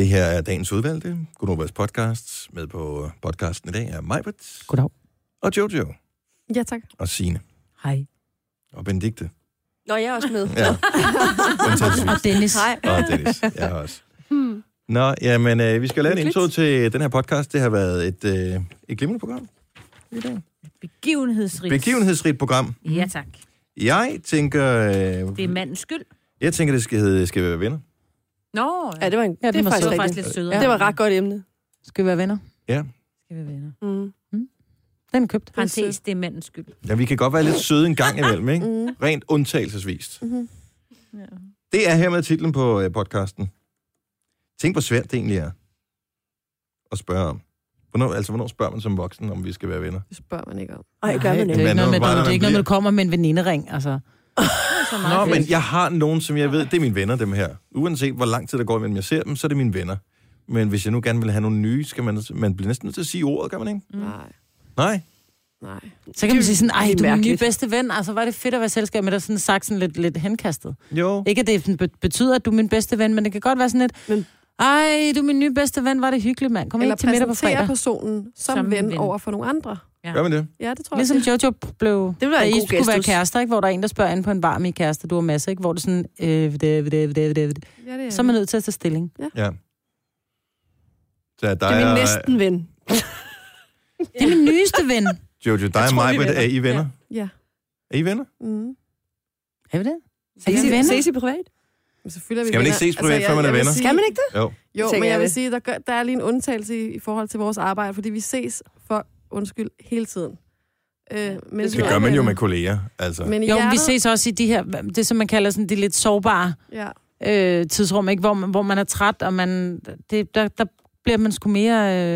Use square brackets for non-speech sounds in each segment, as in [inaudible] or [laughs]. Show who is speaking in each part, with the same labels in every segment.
Speaker 1: Det her er dagens udvalgte. Gunovas podcast. Med på podcasten i dag er Majbert
Speaker 2: Goddag.
Speaker 1: og Jojo
Speaker 3: Ja, tak.
Speaker 1: og Sine
Speaker 2: Hej.
Speaker 1: og Benedikte.
Speaker 4: Nå, jeg er også med.
Speaker 1: Ja. [laughs]
Speaker 2: Og Dennis.
Speaker 4: Hej.
Speaker 1: Og Dennis. Jeg har også. Nå, jamen, øh, vi skal lave en intro til den her podcast. Det har været et, øh, et glimrende program i dag.
Speaker 5: Begivenhedsrigt.
Speaker 1: Begivenhedsrigt program.
Speaker 5: Ja, tak.
Speaker 1: Jeg tænker, øh,
Speaker 5: Det er mandens skyld.
Speaker 1: jeg tænker, det skal hedde Skal være venner?
Speaker 5: Nå,
Speaker 4: Ja, det var, en,
Speaker 2: Ja,
Speaker 4: ja, det
Speaker 2: den var
Speaker 4: faktisk
Speaker 5: det var
Speaker 4: rigtigt.
Speaker 5: faktisk lidt sødere.
Speaker 4: Ja. Det var et ret godt emne.
Speaker 2: Skal vi være venner?
Speaker 1: Ja.
Speaker 5: Skal vi venner.
Speaker 4: Mm.
Speaker 2: Den er købt.
Speaker 5: Parenthes, det er mandens skyld.
Speaker 1: ja, vi kan godt være lidt søde en gang imellem, ikke?
Speaker 4: Mm.
Speaker 1: Rent undtagelsesvist.
Speaker 4: Mm-hmm.
Speaker 5: Ja.
Speaker 1: Det er hermed titlen på øh, podcasten. Tænk, hvor svært det egentlig er at spørge om. Hvornår, altså, hvornår spørger man som voksen, om vi skal være venner?
Speaker 3: Det spørger man ikke om.
Speaker 4: Ej, gør man
Speaker 2: det er
Speaker 4: ikke.
Speaker 2: ikke noget med,
Speaker 1: Men når
Speaker 2: det er
Speaker 1: man
Speaker 2: ikke noget du kommer med en venindering, altså. [laughs]
Speaker 5: Så
Speaker 1: Nå,
Speaker 5: meget
Speaker 1: men
Speaker 5: fedt.
Speaker 1: jeg har nogen, som jeg ved, det er mine venner, dem her. Uanset hvor lang tid der går, imellem jeg ser dem, så er det mine venner. Men hvis jeg nu gerne vil have nogle nye, skal man, man bliver næsten nødt til at sige ordet, gør man ikke?
Speaker 3: Nej,
Speaker 1: Nej.
Speaker 3: nej.
Speaker 2: Så kan man sige sådan, ej,
Speaker 4: Det er
Speaker 2: du er min nye bedste ven. Altså, var det fedt at være selskab med dig, sådan sagt sådan lidt, lidt henkastet.
Speaker 1: Jo.
Speaker 2: Ikke, at det sådan betyder, at du er min bedste ven, men det kan godt være sådan lidt,
Speaker 4: Men-
Speaker 2: ej, du er min nye bedste ven, var det hyggeligt, mand. Kom
Speaker 3: Eller
Speaker 2: ind til middag på
Speaker 3: præsentere
Speaker 2: fredag.
Speaker 3: personen som,
Speaker 5: Som
Speaker 3: ven,
Speaker 5: ven.
Speaker 3: over for nogle andre.
Speaker 5: Ja.
Speaker 1: Gør man det?
Speaker 3: Ja, det tror
Speaker 2: Ligesom
Speaker 3: jeg.
Speaker 2: Jojo blev,
Speaker 4: Det ville være
Speaker 2: da
Speaker 4: en
Speaker 2: I
Speaker 4: god
Speaker 2: skulle være kærester, ikke? hvor der er en, der spørger ind på en bar med kæreste, du har masser, ikke? hvor det er sådan, øh, det, det, det, det, det.
Speaker 3: Ja, det er
Speaker 2: så er man nødt til at tage stilling.
Speaker 1: Ja. Så der
Speaker 4: Det er min
Speaker 1: er,
Speaker 4: næsten ven. [laughs]
Speaker 2: Det er min nyeste ven.
Speaker 1: Jojo, dig og mig,
Speaker 4: er
Speaker 1: er I venner?
Speaker 3: Ja.
Speaker 1: Er I venner?
Speaker 3: Mm.
Speaker 2: Er vi det? Vi
Speaker 4: I,
Speaker 2: venner?
Speaker 4: ses I privat?
Speaker 3: Men selvfølgelig er vi
Speaker 1: Skal man ikke ses privat,
Speaker 3: jeg-
Speaker 1: før man er venner?
Speaker 3: sige-
Speaker 4: Skal man ikke det?
Speaker 1: Jo.
Speaker 3: Jo, men jeg vil
Speaker 4: det.
Speaker 3: sige, der, gør, der er lige en undtagelse i, i forhold til vores arbejde, fordi vi ses for undskyld hele tiden. Øh, men
Speaker 4: Det
Speaker 1: gør man jo med kolleger, altså.
Speaker 3: Men
Speaker 2: Jo, men vi ses også i de her, det som man kalder sådan de lidt sårbare
Speaker 3: Ja.
Speaker 2: øh, tidsrum, ikke? Hvor, man, hvor man er træt, og man, det, der, der bliver man sgu mere,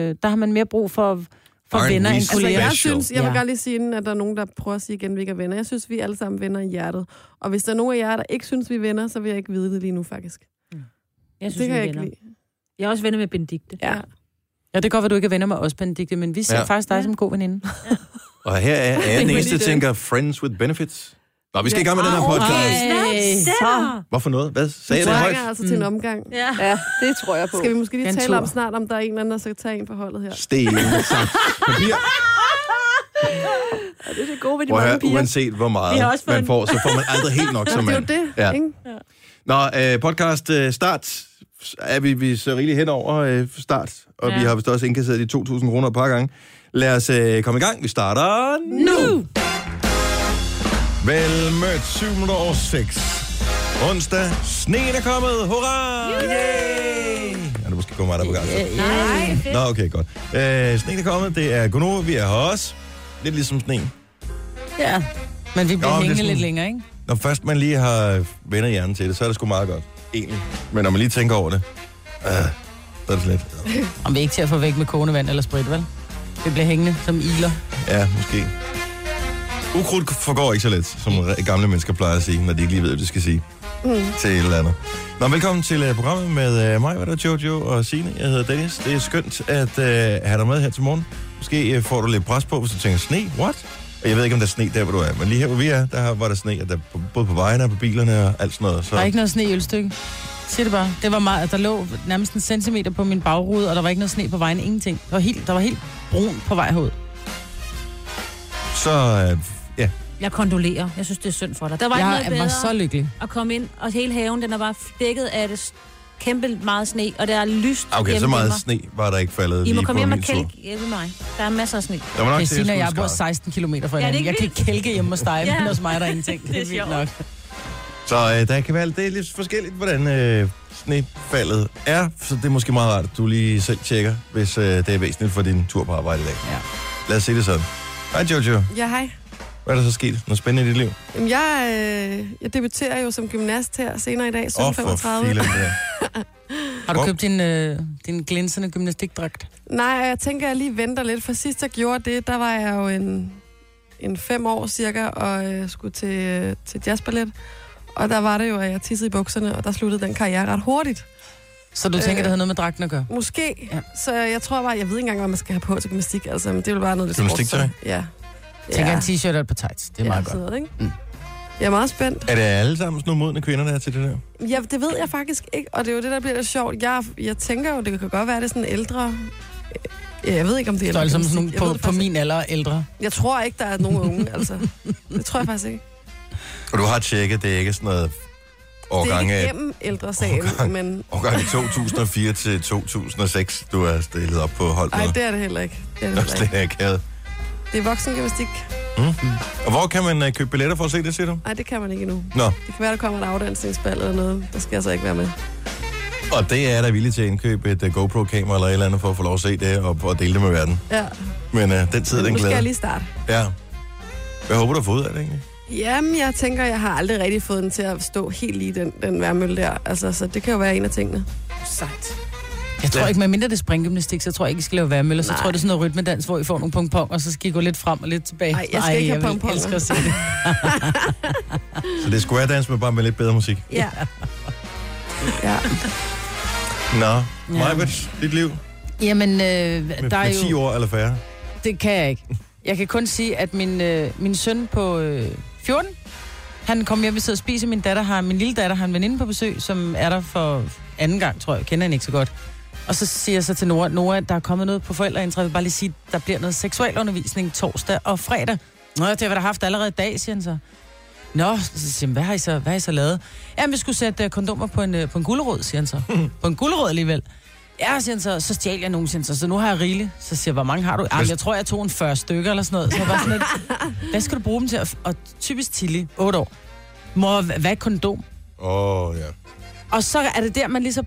Speaker 2: øh, der har man mere brug for, for
Speaker 1: Aren't
Speaker 2: venner end
Speaker 3: Altså,
Speaker 2: kolleger.
Speaker 3: jeg
Speaker 1: Special.
Speaker 3: synes, jeg vil
Speaker 2: Ja.
Speaker 3: godt lige sige, inden, at der er nogen, der prøver at sige igen, at vi ikke er venner. Jeg synes, vi er alle sammen venner i hjertet. Og hvis der er nogen af jer, der ikke synes, vi er venner, så vil jeg ikke vide det lige nu, faktisk.
Speaker 5: Jeg synes,
Speaker 3: det kan
Speaker 5: vi er
Speaker 3: jeg ikke lide.
Speaker 5: Jeg er også venner med Benedikte.
Speaker 3: Ja.
Speaker 2: Ja, det kan godt være, du ikke er venner med os, Benedikte, men vi ser
Speaker 1: Ja.
Speaker 2: ja. faktisk dig som god veninde. [laughs]
Speaker 1: Og her er, er jeg den eneste, tænker friends with benefits. Nå, vi skal i gang med den her podcast.
Speaker 2: Ej,
Speaker 5: Så.
Speaker 1: Hvorfor noget? Hvad? Sagde jeg det højt?
Speaker 3: altså til en omgang.
Speaker 5: Ja.
Speaker 4: Ja, det tror jeg på.
Speaker 3: Skal vi måske lige
Speaker 2: En
Speaker 3: tale om snart, om der er en eller anden, der skal tage en for holdet her?
Speaker 1: Sten, papir.
Speaker 4: Ja, det er det gode ved de
Speaker 1: Prøv
Speaker 4: mange piger.
Speaker 1: uanset hvor meget man får, så får man aldrig helt nok som
Speaker 3: Det er jo
Speaker 1: mand.
Speaker 3: det,
Speaker 1: Ja.
Speaker 3: ikke?
Speaker 1: Nå, øh, podcast øh, start er vi, vi så rigeligt hen over øh, start, og ja. Vi har vist også indkasseret de 2.000 kroner et par gange. Lad os øh, komme i gang. Vi starter nu! Vel mødt 7 minutter over 6. Onsdag. Sneen er kommet. Hurra! Yay! Ja, det måske kun mig, der er på gang. så.
Speaker 5: Nej.
Speaker 1: Nå, okay, godt. Øh, sneen er kommet. Det er Gunova. Vi er her også. Lidt ligesom sneen.
Speaker 2: Ja, men vi bliver
Speaker 1: Nå,
Speaker 2: hængende
Speaker 1: sådan-
Speaker 2: lidt længere, ikke?
Speaker 1: Når først man lige har vendt hjernen til det, så er det sgu meget godt. Egentlig. Men når man lige tænker over det, øh, så er det sådan lidt.
Speaker 2: Om vi er ikke til at få væk med kogende vand eller sprit, vel? Vi bliver hængende som iler.
Speaker 1: Ja, måske. Ukrudt forgår ikke så let, som gamle mennesker plejer at sige, når de ikke lige ved, hvad de skal sige
Speaker 3: Mm.
Speaker 1: til et eller andet. Nå, velkommen til uh, programmet med uh, mig, hvad der Jojo og Signe. Jeg hedder Dennis. Det er skønt at uh, have dig med her til morgen. Måske uh, får du lidt pres på, hvis du tænker, sne, what? Og jeg ved ikke, om der er sne der, hvor du er, men lige her, hvor vi er, der var der sne, og der, på- både på vejene og på bilerne og alt sådan noget. Så
Speaker 2: Der er ikke noget sne i ølstykke. Sig det bare. Det var meget, der lå nærmest en centimeter på min bagrude, og der var ikke noget sne på vejen. Ingenting. Der var helt, der var helt brun på vej herud.
Speaker 1: så uh, ja,
Speaker 5: Jeg kondolerer. Jeg synes, det er synd for dig. Der var ikke
Speaker 2: Jeg
Speaker 5: noget bedre
Speaker 2: var så lykkelig.
Speaker 5: at komme ind, og hele haven, den er bare dækket af det kæmpe meget sne, og der er lyst
Speaker 1: okay,
Speaker 5: hjemme
Speaker 1: så meget
Speaker 5: mig.
Speaker 1: sne var der ikke faldet
Speaker 5: I
Speaker 1: lige
Speaker 5: må komme hjem og kælke hjemme mig. Der er masser af sne.
Speaker 1: Der var nok
Speaker 2: Christina og
Speaker 1: jeg
Speaker 2: jeg bor
Speaker 1: skræde.
Speaker 2: 16 km fra
Speaker 5: Ja, det er
Speaker 2: hinanden. Jeg kan ikke kælke hjemme hos dig, [laughs]
Speaker 5: Ja.
Speaker 2: men hos mig er der ingenting. [laughs] Det er
Speaker 5: Det er
Speaker 2: vildt nok.
Speaker 1: Så øh, der kan være, det er lidt forskelligt, hvordan øh, snefaldet er. Så det er måske meget rart, at du lige selv tjekker, hvis øh, det er væsentligt for din tur på arbejde i dag.
Speaker 2: Ja.
Speaker 1: Lad os se det sådan. Hej Jojo.
Speaker 3: Ja, hej.
Speaker 1: Hvad er der så sket? Noget spændende i dit liv?
Speaker 3: Jamen, jeg, øh, jeg debuterer jo som gymnast her senere i dag,
Speaker 1: Åh, oh, for
Speaker 3: 17.35.
Speaker 1: filen der. [laughs]
Speaker 2: Har du købt din, øh, din glinsende gymnastikdragt?
Speaker 3: Nej, jeg tænker, jeg lige venter lidt, for sidst jeg gjorde det, der var jeg jo en, en fem år cirka, og øh, skulle til, øh, til jazzballet. Og der var det jo, at jeg tissede i bukserne, og der sluttede den karriere ret hurtigt.
Speaker 2: Så du tænker,
Speaker 3: Øh.
Speaker 2: det havde noget med dragten at gøre?
Speaker 3: Måske.
Speaker 2: Ja.
Speaker 3: Ja. Så jeg tror bare, jeg ved ikke engang, hvad man skal have på til gymnastik. Altså, men det er jo bare noget lidt
Speaker 1: Gymnastiktøj?
Speaker 3: sportstøj. Ja.
Speaker 2: Tænker en t-shirt og et par tights. Det er
Speaker 3: ja,
Speaker 2: meget
Speaker 3: sådan
Speaker 2: godt.
Speaker 3: noget, ikke?
Speaker 2: Mm.
Speaker 3: Jeg er meget spændt.
Speaker 1: Er det alle sammen sådan nogle modne kvinder, der er til det der?
Speaker 3: Ja, det ved jeg faktisk ikke, og det er jo det, der bliver lidt sjovt. Jeg, jeg tænker jo, det kan godt være, det er sådan ældre... Ja, jeg ved ikke, om det er
Speaker 2: er
Speaker 3: ældre
Speaker 2: ligesom sådan nogle på,
Speaker 3: det
Speaker 2: på min alder ældre.
Speaker 3: Jeg tror ikke, der er nogen unge, altså. Det tror jeg faktisk ikke.
Speaker 1: Og du har tjekket, det er ikke sådan noget
Speaker 3: Det er
Speaker 1: årgang
Speaker 3: ikke
Speaker 1: af
Speaker 3: gennem ældresagen,
Speaker 1: Årgang.
Speaker 3: men...
Speaker 1: årgang 2004 til 2006, du er stillet op på hold
Speaker 3: Nej, det er det heller ikke. Det er det,
Speaker 1: Det er
Speaker 3: heller ikke.
Speaker 1: ikke akavet.
Speaker 3: Det er voksengymnastik.
Speaker 1: Og hvor kan man uh, købe billetter for at se det, siger du?
Speaker 3: Nej, det kan man ikke endnu.
Speaker 1: Nå,
Speaker 3: Det kan være, der kommer et afdansningsbal eller noget. Der skal jeg så ikke være med.
Speaker 1: og det er der villig til at indkøbe et uh, GoPro-kamera eller et eller andet for at få lov at se det og, og dele det med verden.
Speaker 3: Ja,
Speaker 1: Men uh, den tid, den
Speaker 3: nu skal
Speaker 1: glæder.
Speaker 3: jeg lige starte.
Speaker 1: Ja. Hvad håber du at få ud af det egentlig?
Speaker 3: Jamen, jeg tænker, jeg har aldrig rigtig fået den til at stå helt lige den, den værmølle der. Altså, så det kan jo være en af tingene.
Speaker 2: Sejt. Jeg tror
Speaker 1: Ja.
Speaker 2: ikke, med mindre det er springgymnastik, så tror jeg ikke, I skal lave værmøller. Så
Speaker 3: Nej.
Speaker 2: tror jeg, det er sådan noget rytmedans, hvor I får nogle pongpong, og så skal I gå lidt frem og lidt tilbage.
Speaker 3: Nej, jeg skal ikke have
Speaker 2: jeg vil
Speaker 3: pongponger.
Speaker 2: elske at se det. [laughs]
Speaker 1: Så det er square dance, men bare med lidt bedre musik.
Speaker 3: Ja. ja.
Speaker 1: Nå,
Speaker 2: Ja.
Speaker 1: Majbert, dit liv
Speaker 2: Jamen, øh,
Speaker 1: med,
Speaker 2: der er
Speaker 1: med 10
Speaker 2: jo...
Speaker 1: år eller færre.
Speaker 2: Det kan jeg ikke. Jeg kan kun sige, at min, øh, min søn på øh, 14, han kom hjem, vi sidder og spiser. Min datter har, min lille datter har en veninde på besøg, som er der for anden gang, tror jeg. Jeg kender hende ikke så godt. Og så siger jeg så til Nora, Nora, der er kommet noget på forældreintra. Jeg vil bare lige sige, der bliver noget seksualundervisning torsdag og fredag. Nå, det har vi da haft allerede i dag, siger han så. Nå, så siger jeg, hvad har I så, hvad har I så lavet? Jamen, vi skulle sætte uh, kondomer på en, uh, på en gulerod, siger han så. [laughs] på en gulerod alligevel. Ja, siger han så, så stjal jeg nogen, siger han så, så nu har jeg rigeligt. Så siger jeg, hvor mange har du? Jamen, jeg tror, jeg tog en 40 stykker eller sådan noget. Så jeg var sådan lidt, [laughs] hvad skal du bruge dem til? Og, typisk Tilly, 8 år. Mor, hvad er kondom?
Speaker 1: Åh, oh, ja.
Speaker 2: Og så er det der, man lige så...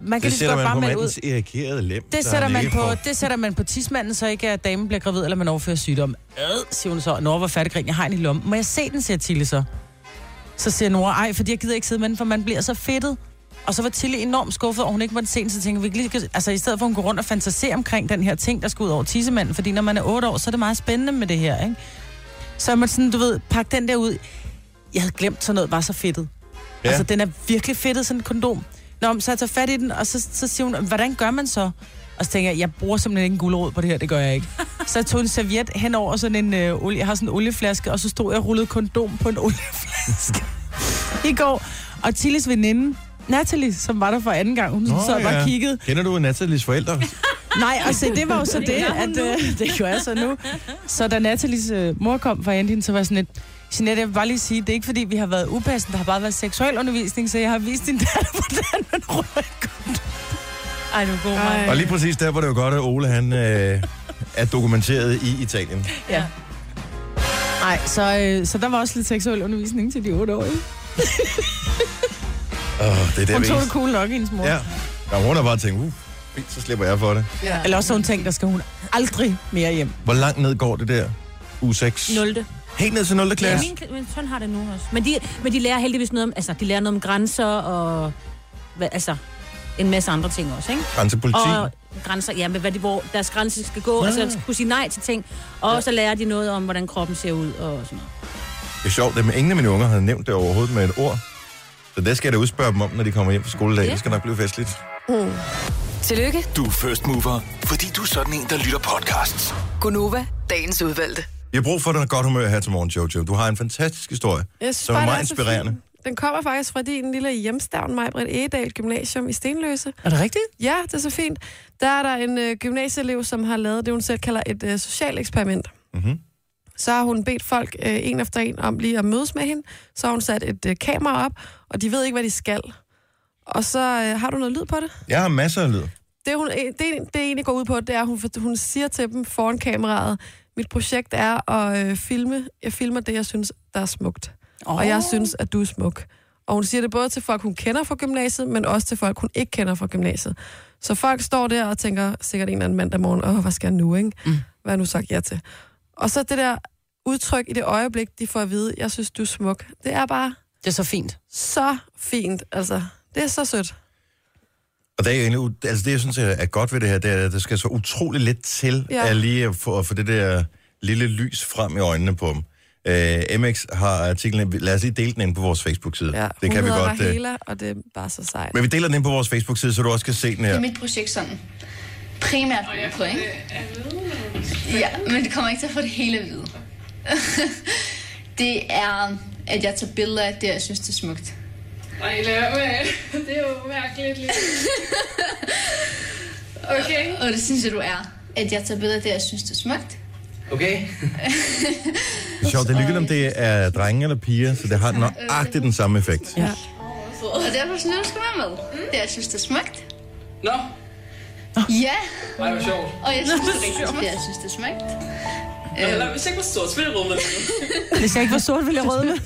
Speaker 2: Man kan
Speaker 1: Det sætter man
Speaker 2: bare
Speaker 1: på
Speaker 2: melde ud.
Speaker 1: mandens erikerede lem.
Speaker 2: Det sætter, man på, det sætter man på tismanden, så ikke at damen bliver gravid, eller man overfører sygdom. Ad, siger hun så. Nora var færdiggrin, jeg har en i lommen. Må jeg se den, siger Tilly så. Så siger Nora, ej, fordi jeg gider ikke sidde med den, for man bliver så fedtet. Og så var Tilly enormt skuffet, og hun ikke måtte se den, så tænker vi, lige, altså i stedet for at hun går rundt og fantaserer omkring den her ting, der skal ud over tissemanden, fordi når man er 8 år, så er det meget spændende med det her, ikke? Så er man sådan, du ved, pakke den der ud. Jeg havde glemt, sådan noget var så fedtet.
Speaker 1: Ja.
Speaker 2: Altså, den er virkelig fedtet, sådan en kondom. Nå, men så jeg tager fat i den, og så, så siger hun, hvordan gør man så? Og så tænker jeg, jeg bruger simpelthen ikke en gulerod på det her, det gør jeg ikke. [laughs] Så jeg tog en serviet hen over sådan en øh, olie, jeg har sådan en olieflaske, og så stod jeg og rullede kondom på en [laughs] olieflaske i går. Og Tillis veninde, Natalie, som var der for anden gang, hun
Speaker 1: Nå,
Speaker 2: så bare
Speaker 1: ja.
Speaker 2: kiggede.
Speaker 1: Kender du Nathalies forældre? [laughs]
Speaker 2: Nej, og se, det var jo så det, at øh, det gør jeg så nu. Så da Nathalies øh, mor kom fra hende, så var jeg sådan lidt, Jeanette, jeg vil bare lige sige, det er ikke fordi, vi har været upassende, der har bare været seksuel undervisning, så jeg har vist din datter, [laughs] hvordan man ruller kondom. Ej, du er god, mig.
Speaker 1: Og lige præcis der var det jo godt, at Ole han øh, er dokumenteret i Italien.
Speaker 2: Ja. Nej, så, øh, så der var også lidt seksuel undervisning til de otte år. Ikke?
Speaker 1: Åh, det er der,
Speaker 2: Hun tog det cool nok, hendes mor.
Speaker 1: Ja. ja, hun har bare tænkt, uh, fint, så slipper jeg for det.
Speaker 3: ja.
Speaker 2: Eller også så hun tænkt, der skal hun aldrig mere hjem.
Speaker 1: Hvor langt ned går det der? U 6?
Speaker 5: 0.
Speaker 1: Helt ned til 0.
Speaker 5: Ja,
Speaker 1: klasse?
Speaker 5: min, min søn har det nu også. Men de, men de lærer heldigvis noget om, altså, de lærer noget om grænser og, hvad, altså, en masse andre ting også, ikke?
Speaker 1: Grænsepoliti?
Speaker 5: Og grænser, ja, med hvad de, hvor deres grænser skal gå,
Speaker 1: Ja.
Speaker 5: ja. altså kunne sige nej til ting. Og ja. så lærer de noget om, hvordan kroppen ser ud og sådan noget.
Speaker 1: Det er sjovt, det, men ingen af mine unger har nævnt det overhovedet med et ord. Så det skal jeg da udspørge dem om, når de kommer hjem fra skoledag.
Speaker 5: Ja.
Speaker 1: Det skal nok blive festligt.
Speaker 6: Tillykke,
Speaker 7: Du er first mover, fordi du er sådan en, der lytter podcasts.
Speaker 6: Gunova, dagens udvalgte.
Speaker 1: Jeg har brug for dig godt humør her til morgen, Jojo. Du har en fantastisk historie,
Speaker 3: Jeg synes
Speaker 1: som er
Speaker 3: bare,
Speaker 1: meget
Speaker 3: så
Speaker 1: inspirerende.
Speaker 3: fint. Den kommer faktisk fra din lille hjemstavn, Majbrit Egedal Gymnasium i Stenløse.
Speaker 2: Er det rigtigt?
Speaker 3: Ja, det er så fint. Der er der en øh, gymnasieelev, som har lavet det, hun selv kalder et øh, socialt eksperiment.
Speaker 1: Mhm.
Speaker 3: Så har hun bedt folk øh, en efter en om lige at mødes med hende. Så har hun sat et øh, kamera op, og de ved ikke, hvad de skal. Og så øh, har du noget lyd på det?
Speaker 1: Jeg har masser af lyd.
Speaker 3: Det, hun, det, det egentlig går ud på, det er, at hun, hun siger til dem foran kameraet, mit projekt er at øh, filme, jeg filmer det, jeg synes, der er smukt. Oh. Og jeg synes, at du er smuk. Og hun siger det både til folk, hun kender fra gymnasiet, men også til folk, hun ikke kender fra gymnasiet. Så folk står der og tænker sikkert en eller anden mandag morgen, åh, hvad skal jeg nu, ikke? Mm. Hvad har nu sagt ja til? Og så det der udtryk i det øjeblik, de får at vide, jeg synes, du er smuk. Det er bare
Speaker 2: Det er så fint.
Speaker 3: så fint, altså. Det er så sødt.
Speaker 1: Og det er jo egentlig, altså det, jeg synes er er godt ved det her, det er, at der skal så utrolig lidt til,
Speaker 3: Ja.
Speaker 1: at lige at få, at få det der lille lys frem i øjnene på dem. Uh, MX har artiklen, lad os lige dele den ind på vores Facebook-side.
Speaker 3: Ja,
Speaker 1: det kan vi godt. øh,
Speaker 3: Rahela, og det er bare så sejt.
Speaker 1: Men vi deler den ind på vores Facebook-side, så du også kan se den
Speaker 8: Det
Speaker 1: her.
Speaker 8: er mit projekt sådan primært på, ikke? Ja, men det kommer ikke til at få det hele at vide. [laughs] det er at jeg tager billeder af det, jeg synes, det er smukt.
Speaker 9: Nej, lad være med. [laughs] Det er jo mærkeligt lige. Okay.
Speaker 8: Og det synes jeg, du er. At jeg tager billeder af det, jeg synes, det er smukt.
Speaker 7: Okay. [laughs]
Speaker 1: Det er sjovt, det er ligegyldigt, om det er drenge eller piger, så det har nøjagtigt den samme effekt.
Speaker 2: Ja.
Speaker 8: Og derfor synes jeg, du skal være med. Det, jeg synes, det er smukt.
Speaker 9: Nå,
Speaker 8: Ja,
Speaker 9: ej, hvor sjovt.
Speaker 8: og jeg synes, det er rigtig smukt. Det, jeg synes, det er smukt.
Speaker 9: Eller hvis jeg ikke var stort, så ville jeg det. [laughs]
Speaker 2: Hvis jeg ikke var sort, ville jeg røde med.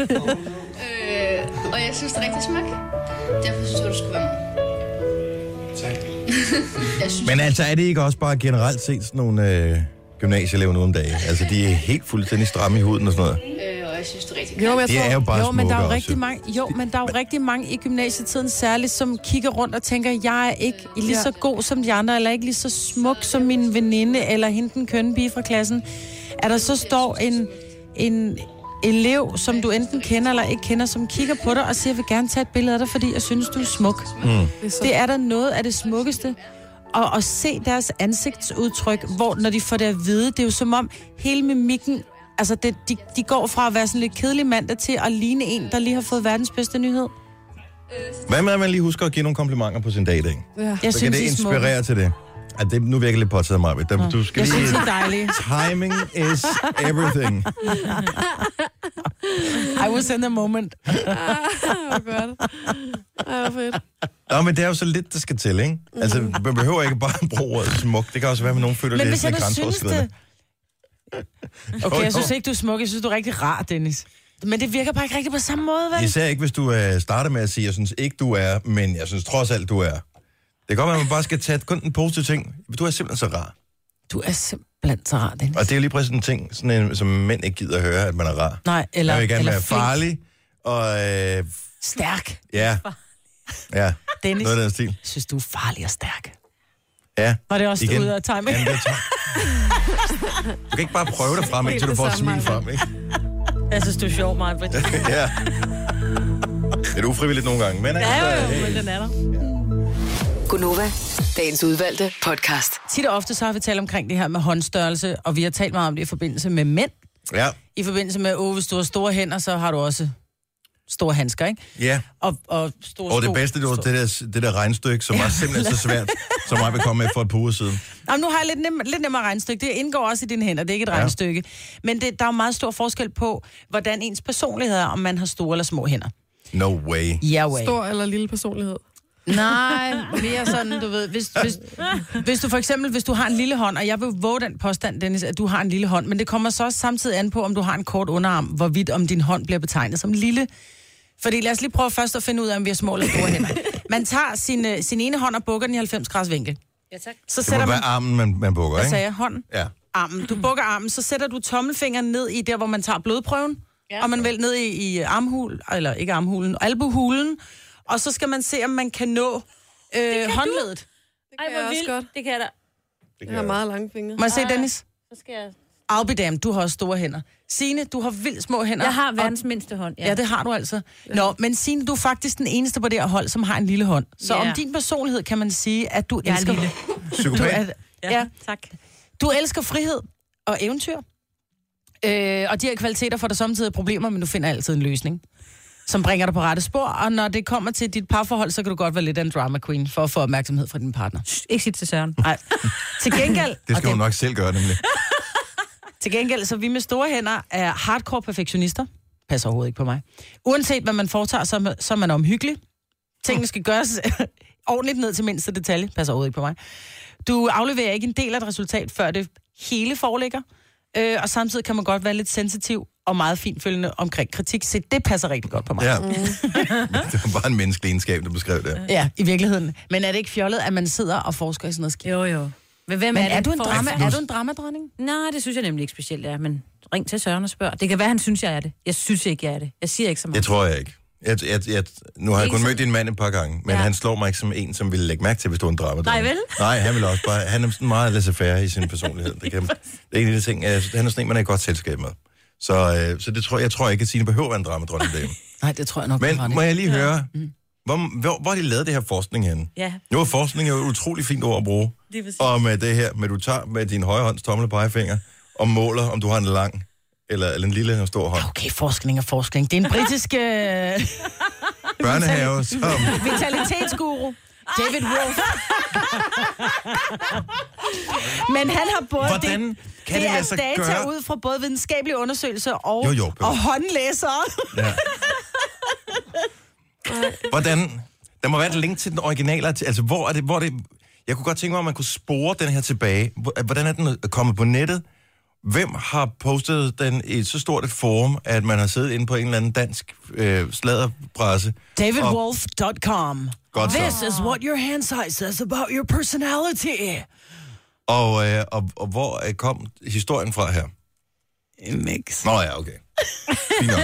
Speaker 8: Øh, og jeg synes, det er rigtig smukt. Derfor synes jeg, du skal være med.
Speaker 7: Tak. [laughs]
Speaker 8: Jeg synes,
Speaker 1: Men altså, er det ikke også bare generelt set sådan nogle øh, gymnasieelever nu om dagen? Altså, de er helt fuldstændig stramme i huden og sådan noget.
Speaker 8: øh, og jeg synes, det er rigtig
Speaker 3: Jo, men jeg
Speaker 1: De
Speaker 3: tror,
Speaker 1: er jo bare
Speaker 2: Jo, men der er jo
Speaker 1: smukke
Speaker 2: rigtig
Speaker 1: også.
Speaker 2: mange, jo, men der er jo rigtig mange i gymnasietiden særligt, som kigger rundt og tænker, jeg er ikke lige så god som de andre, eller ikke lige så smuk som min veninde, eller hende den kønne pige fra klassen. At der så står en, en elev, som du enten kender eller ikke kender, som kigger på dig og siger, jeg vil gerne tage et billede af dig, fordi jeg synes, du er smuk.
Speaker 1: Mm.
Speaker 3: det er
Speaker 2: Det er da noget af det smukkeste. Og at se deres ansigtsudtryk, hvor når de får det at vide, det er jo som om hele mimikken, altså det, de, de går fra at være sådan lidt kedelig mandag til at ligne en, der lige har fået verdens bedste nyhed.
Speaker 1: Hvad med, at man lige husker at give nogle komplimenter på sin dag i dag?
Speaker 3: Ja.
Speaker 2: Jeg
Speaker 1: Så kan
Speaker 2: synes,
Speaker 1: det
Speaker 2: er smukke.
Speaker 1: inspirere til det. At det nu virker lidt påtaget mig. Der, du skal
Speaker 2: Jeg
Speaker 1: lige...
Speaker 2: synes, I er dejlige.
Speaker 1: Timing is everything.
Speaker 2: I was in the moment.
Speaker 3: Ah, hvor godt. Ej, hvor fedt.
Speaker 1: Nå, men det er jo så lidt, der skal til, ikke? Altså, man behøver ikke bare bruge ordet smuk. Det kan også være, at nogen føler
Speaker 2: Men hvis jeg
Speaker 1: sådan grænseoverskridende.
Speaker 2: det... Okay, jeg synes ikke, du er smuk. Jeg synes, du er rigtig rar, Dennis. Men det virker bare ikke rigtig på samme måde, vel?
Speaker 1: Især ikke, hvis du øh, starter med at sige, jeg synes ikke, du er, men jeg synes trods alt, du er. Det kan godt være, at man bare skal tage kun den positive ting. Du er simpelthen så rar.
Speaker 2: Du er simpelthen så rar, Dennis.
Speaker 1: Og det er jo lige præcis en ting, sådan en, som mænd ikke gider at høre, at man er rar.
Speaker 2: Nej, eller,
Speaker 1: jeg vil gerne
Speaker 2: eller
Speaker 1: være
Speaker 2: flink.
Speaker 1: farlig, og øh,
Speaker 2: Stærk.
Speaker 1: ja, ja,
Speaker 2: Dennis,
Speaker 1: noget af den stil.
Speaker 2: synes, du er farlig og stærk.
Speaker 1: Ja,
Speaker 2: Var det også
Speaker 1: Igen.
Speaker 2: ude af timing?
Speaker 1: Jamen, det Du kan ikke bare prøve dig frem, indtil du får et
Speaker 3: det
Speaker 1: smil frem, ikke?
Speaker 5: Jeg synes, du er sjov, Maja. [laughs]
Speaker 1: ja. Det er ufrivilligt nogle gange, men altså,
Speaker 5: Ja, jo, jo,
Speaker 1: hey.
Speaker 5: men den er der.
Speaker 6: Gunova, dagens udvalgte podcast.
Speaker 2: Tit og ofte så har vi talt omkring det her med håndstørrelse, og vi har talt meget om det i forbindelse med mænd.
Speaker 1: Ja,
Speaker 2: I forbindelse med, åh, hvis du har store hænder, så har du også store handsker, ikke?
Speaker 1: ja.
Speaker 2: Og, og store
Speaker 1: Og det bedste, det var det der, det der regnstykke, som var simpelthen så svært, [laughs] som jeg vil komme med for et par uger siden.
Speaker 2: Jamen, nu har jeg lidt, nem, lidt nemmere regnstykke. Det indgår også i dine hænder, det er ikke et
Speaker 1: Ja.
Speaker 2: ja. regnstykke. Men det, der er jo meget stor forskel på, hvordan ens personlighed er, om man har store eller små hænder.
Speaker 1: No way.
Speaker 2: Yeah, way.
Speaker 3: Stor eller lille personlighed.
Speaker 2: Nej, mere sådan, du ved, hvis, hvis, hvis du for eksempel, hvis du har en lille hånd, og jeg vil våge den påstand, Dennis, at du har en lille hånd, men det kommer så også samtidig an på, om du har en kort underarm, hvorvidt om din hånd bliver betegnet som lille. Fordi lad os lige prøve først at finde ud af, om vi har små eller store hænder. Man tager sin, øh, sin ene hånd og bukker den i 90 graders vinkel.
Speaker 5: Ja, tak.
Speaker 2: Så
Speaker 1: Det må
Speaker 2: sætter
Speaker 1: være
Speaker 2: man,
Speaker 1: armen, man, man bukker,
Speaker 2: hvad
Speaker 1: ikke?
Speaker 2: sagde jeg, hånden?
Speaker 1: Ja.
Speaker 2: armen. Du bukker armen, så sætter du tommelfingeren ned i der, hvor man tager blodprøven.
Speaker 5: Ja.
Speaker 2: Og man vel ned i, i armhul, eller ikke armhulen, albuhulen. Og så skal man se, om man kan nå øh, håndledet.
Speaker 3: Det
Speaker 5: Ej,
Speaker 3: kan jeg
Speaker 5: hvor
Speaker 3: også
Speaker 5: vildt.
Speaker 3: godt.
Speaker 5: Det kan jeg da.
Speaker 3: Jeg har meget lange fingre.
Speaker 2: Må jeg se, Dennis?
Speaker 5: Så skal jeg...
Speaker 2: I'll be damned, du har også store hænder. Signe, du har vildt små hænder.
Speaker 5: Jeg har
Speaker 2: Og-
Speaker 5: verdens mindste hånd, ja.
Speaker 2: Ja, det har du altså. Nå, men Signe, du er faktisk den eneste på det her hold, som har en lille hånd. Så
Speaker 5: Ja.
Speaker 2: om din personlighed kan man sige, at du
Speaker 5: Jeg er
Speaker 2: elsker...
Speaker 5: lille.
Speaker 2: Du,
Speaker 1: Psykopat.
Speaker 2: er, ja,
Speaker 5: tak.
Speaker 2: du elsker frihed og eventyr. Øh, og de her kvaliteter får der samtidig problemer, men du finder altid en løsning, som bringer dig på rette spor. Og når det kommer til dit parforhold, så kan du godt være lidt af en drama queen for at få opmærksomhed fra din partner.
Speaker 5: Shh, Ikke sig til Søren.
Speaker 2: Nej. [laughs] Til gengæld,
Speaker 1: Det skal hun nok selv gøre, nemlig. [laughs]
Speaker 2: til gengæld, så vi med store hænder er hardcore perfektionister. Passer overhovedet ikke på mig. Uanset hvad man foretager, så er man, så er man omhyggelig. Tingene skal gøres [laughs] ordentligt ned til mindste detalje. Passer overhovedet ikke på mig. Du afleverer ikke en del af et resultat, før det hele foreligger. Øh, og samtidig kan man godt være lidt sensitiv og meget finfølgende omkring kritik. Så det passer rigtig godt på mig.
Speaker 1: Ja. [laughs] det var bare en menneskelig egenskab, du beskrev der.
Speaker 2: ja i virkeligheden. Men er det ikke fjollet, at man sidder og forsker i sådan noget skidt?
Speaker 5: Jo, jo. Men hvem
Speaker 2: Men
Speaker 5: er, det
Speaker 2: er du en, drama, er du en dramadronning?
Speaker 5: Nej, det synes jeg nemlig ikke specielt, er. Men ring til Søren og spørg. Det kan være, han synes, jeg er det. Jeg synes ikke, jeg er det. Jeg siger ikke så meget.
Speaker 1: Det tror jeg ikke. Jeg, jeg, jeg, nu har jeg
Speaker 5: Ikke
Speaker 1: kun mødt din mand et par gange, men
Speaker 5: Ja.
Speaker 1: han slår mig ikke som en, som ville lægge mærke til, hvis du var en drama.
Speaker 5: Nej, vel?
Speaker 1: Nej, han vil også bare... Han er sådan meget laissez-faire i sin personlighed. Det, kan, [laughs] det er en af de ting, jeg, han er sådan en, man er i godt selskab med. Så, øh, så det tror, jeg tror ikke, at Signe behøver at være en dramadronning [laughs] derhjemme.
Speaker 2: Nej, det tror jeg nok.
Speaker 1: Men må jeg lige høre, hvor, hvor, hvor har de lavet det her forskning henne?
Speaker 5: Ja,
Speaker 1: Nu er forskning jo et utroligt fint ord at bruge.
Speaker 5: er.
Speaker 1: Og med det her, med du tager med din højre hånds tommel og pegefinger, og måler, om du har en lang Eller, eller en lille eller en stor hånd.
Speaker 2: Okay, forskning og forskning. Det er en britisk øh,
Speaker 1: Børnehave, [laughs] som... [laughs]
Speaker 2: vitalitetsguru. David Wolf. Men han har både...
Speaker 1: Hvordan
Speaker 2: det,
Speaker 1: kan
Speaker 2: det
Speaker 1: det
Speaker 2: er
Speaker 1: sig
Speaker 2: data
Speaker 1: gøre?
Speaker 2: ud fra både videnskabelige undersøgelser og,
Speaker 1: Jo, jo,
Speaker 2: og håndlæsere.
Speaker 1: Ja. Hvordan... Der må være et link til den originale. Altså, hvor er det... Hvor er det jeg kunne godt tænke mig, om man kunne spore den her tilbage. Hvor- Hvordan er den kommet på nettet? Hvem har postet den i så stort et forum, at man har siddet inde på en eller anden dansk øh, sladderpresse?
Speaker 2: DavidWolf.com.
Speaker 1: Godt så.
Speaker 2: This is what your hand size says about your personality.
Speaker 1: Og, øh, og, og hvor øh, kom historien fra her?
Speaker 2: Mix.
Speaker 1: Nå ja, okay. Fint nok.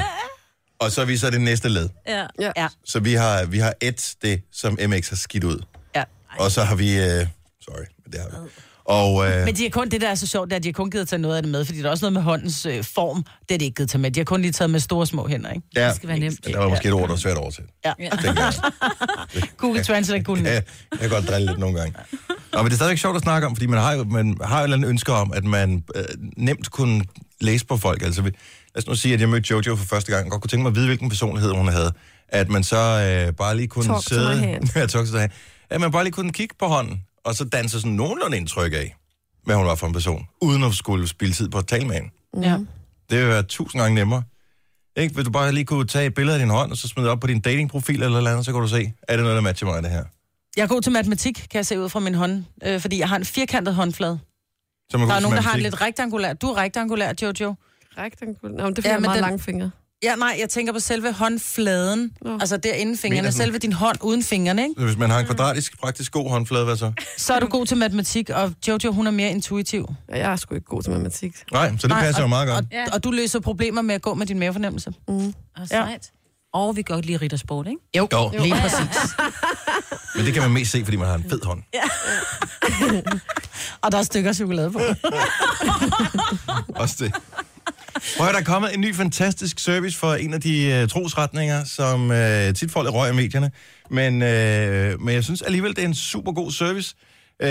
Speaker 1: Og så er vi så det næste led.
Speaker 5: Ja.
Speaker 3: Ja.
Speaker 2: Ja.
Speaker 1: Så vi har, vi har et det, som MX har skidt ud.
Speaker 2: Ja.
Speaker 1: Og så har vi... Øh, sorry, men det har vi. Og, øh,
Speaker 2: Men de har kun, det der er så sjovt, det er, at de har kun givet tage noget af det med, fordi der er også noget med håndens øh, form, det er de ikke givet tage med. De har kun lige taget med store små hænder, ikke?
Speaker 1: ja,
Speaker 5: Det skal være nemt.
Speaker 1: Der var måske et ord, der var svært at oversætte.
Speaker 2: Ja.
Speaker 1: tænker jeg. [laughs]
Speaker 2: Google Translate kunne
Speaker 1: Ja,
Speaker 2: ja.
Speaker 1: jeg kan godt drille lidt nogle gange. Nå, men det er stadigvæk sjovt at snakke om, fordi man har man har et eller andet ønske om, at man øh, nemt kunne læse på folk. Altså, lad os nu sige, at jeg mødte Jojo for første gang, og godt kunne tænke mig at vide, hvilken personlighed hun havde. At man så øh, bare lige kunne
Speaker 3: Talk to
Speaker 1: sidde...
Speaker 3: my hand. [laughs]
Speaker 1: ja, talk to my hand. At man bare lige kunne kigge på hånden, og så danse sådan nogenlunde indtryk af, hvad hun var for en person, uden at skulle spille tid på at tale med hende.
Speaker 2: ja.
Speaker 1: Det vil være tusind gange nemmere. Ikke? Hvis du bare lige kunne tage et billede af din hånd, og så smide det op på din datingprofil eller noget andet, så kan du se, er det noget, der matcher mig, det her.
Speaker 2: Jeg er god til matematik, kan jeg se ud fra min hånd, øh, fordi jeg har en firkantet håndflade.
Speaker 1: Så man
Speaker 2: Der er nogen, der har en lidt rektangulær. Du er rektangulær, Jojo.
Speaker 3: Rektangul. Nå, men det er fordi,
Speaker 2: Ja,
Speaker 3: jeg har meget
Speaker 2: den-
Speaker 3: lange fingre.
Speaker 2: Ja, nej, jeg tænker på selve håndfladen.
Speaker 3: Nå.
Speaker 2: Altså derinde fingrene.
Speaker 1: Mener du?
Speaker 2: Selve din hånd uden fingrene, ikke?
Speaker 1: Hvis man har en kvadratisk, praktisk god håndflade, hvad så?
Speaker 2: Så er du god til matematik, og Jojo, hun er mere intuitiv.
Speaker 3: Ja, jeg er sgu ikke god til matematik.
Speaker 1: Nej, så det
Speaker 2: Nej,
Speaker 1: passer jo
Speaker 2: og,
Speaker 1: meget godt.
Speaker 2: Og,
Speaker 5: Ja.
Speaker 2: og du løser problemer med at gå med din mavefornemmelse.
Speaker 5: Og sejt. Og vi kan godt lide riddersport, ikke?
Speaker 2: Jo,
Speaker 1: Jo.
Speaker 2: lige præcis.
Speaker 1: Men det kan man mest se, fordi man har en fed hånd. [laughs]
Speaker 2: Og der er stykker chokolade på.
Speaker 1: Også det. Prøv at der er kommet en ny fantastisk service for en af de uh, trosretninger, som uh, tit lidt røg i medierne. Men, uh, men jeg synes alligevel, det er en super god service. Uh,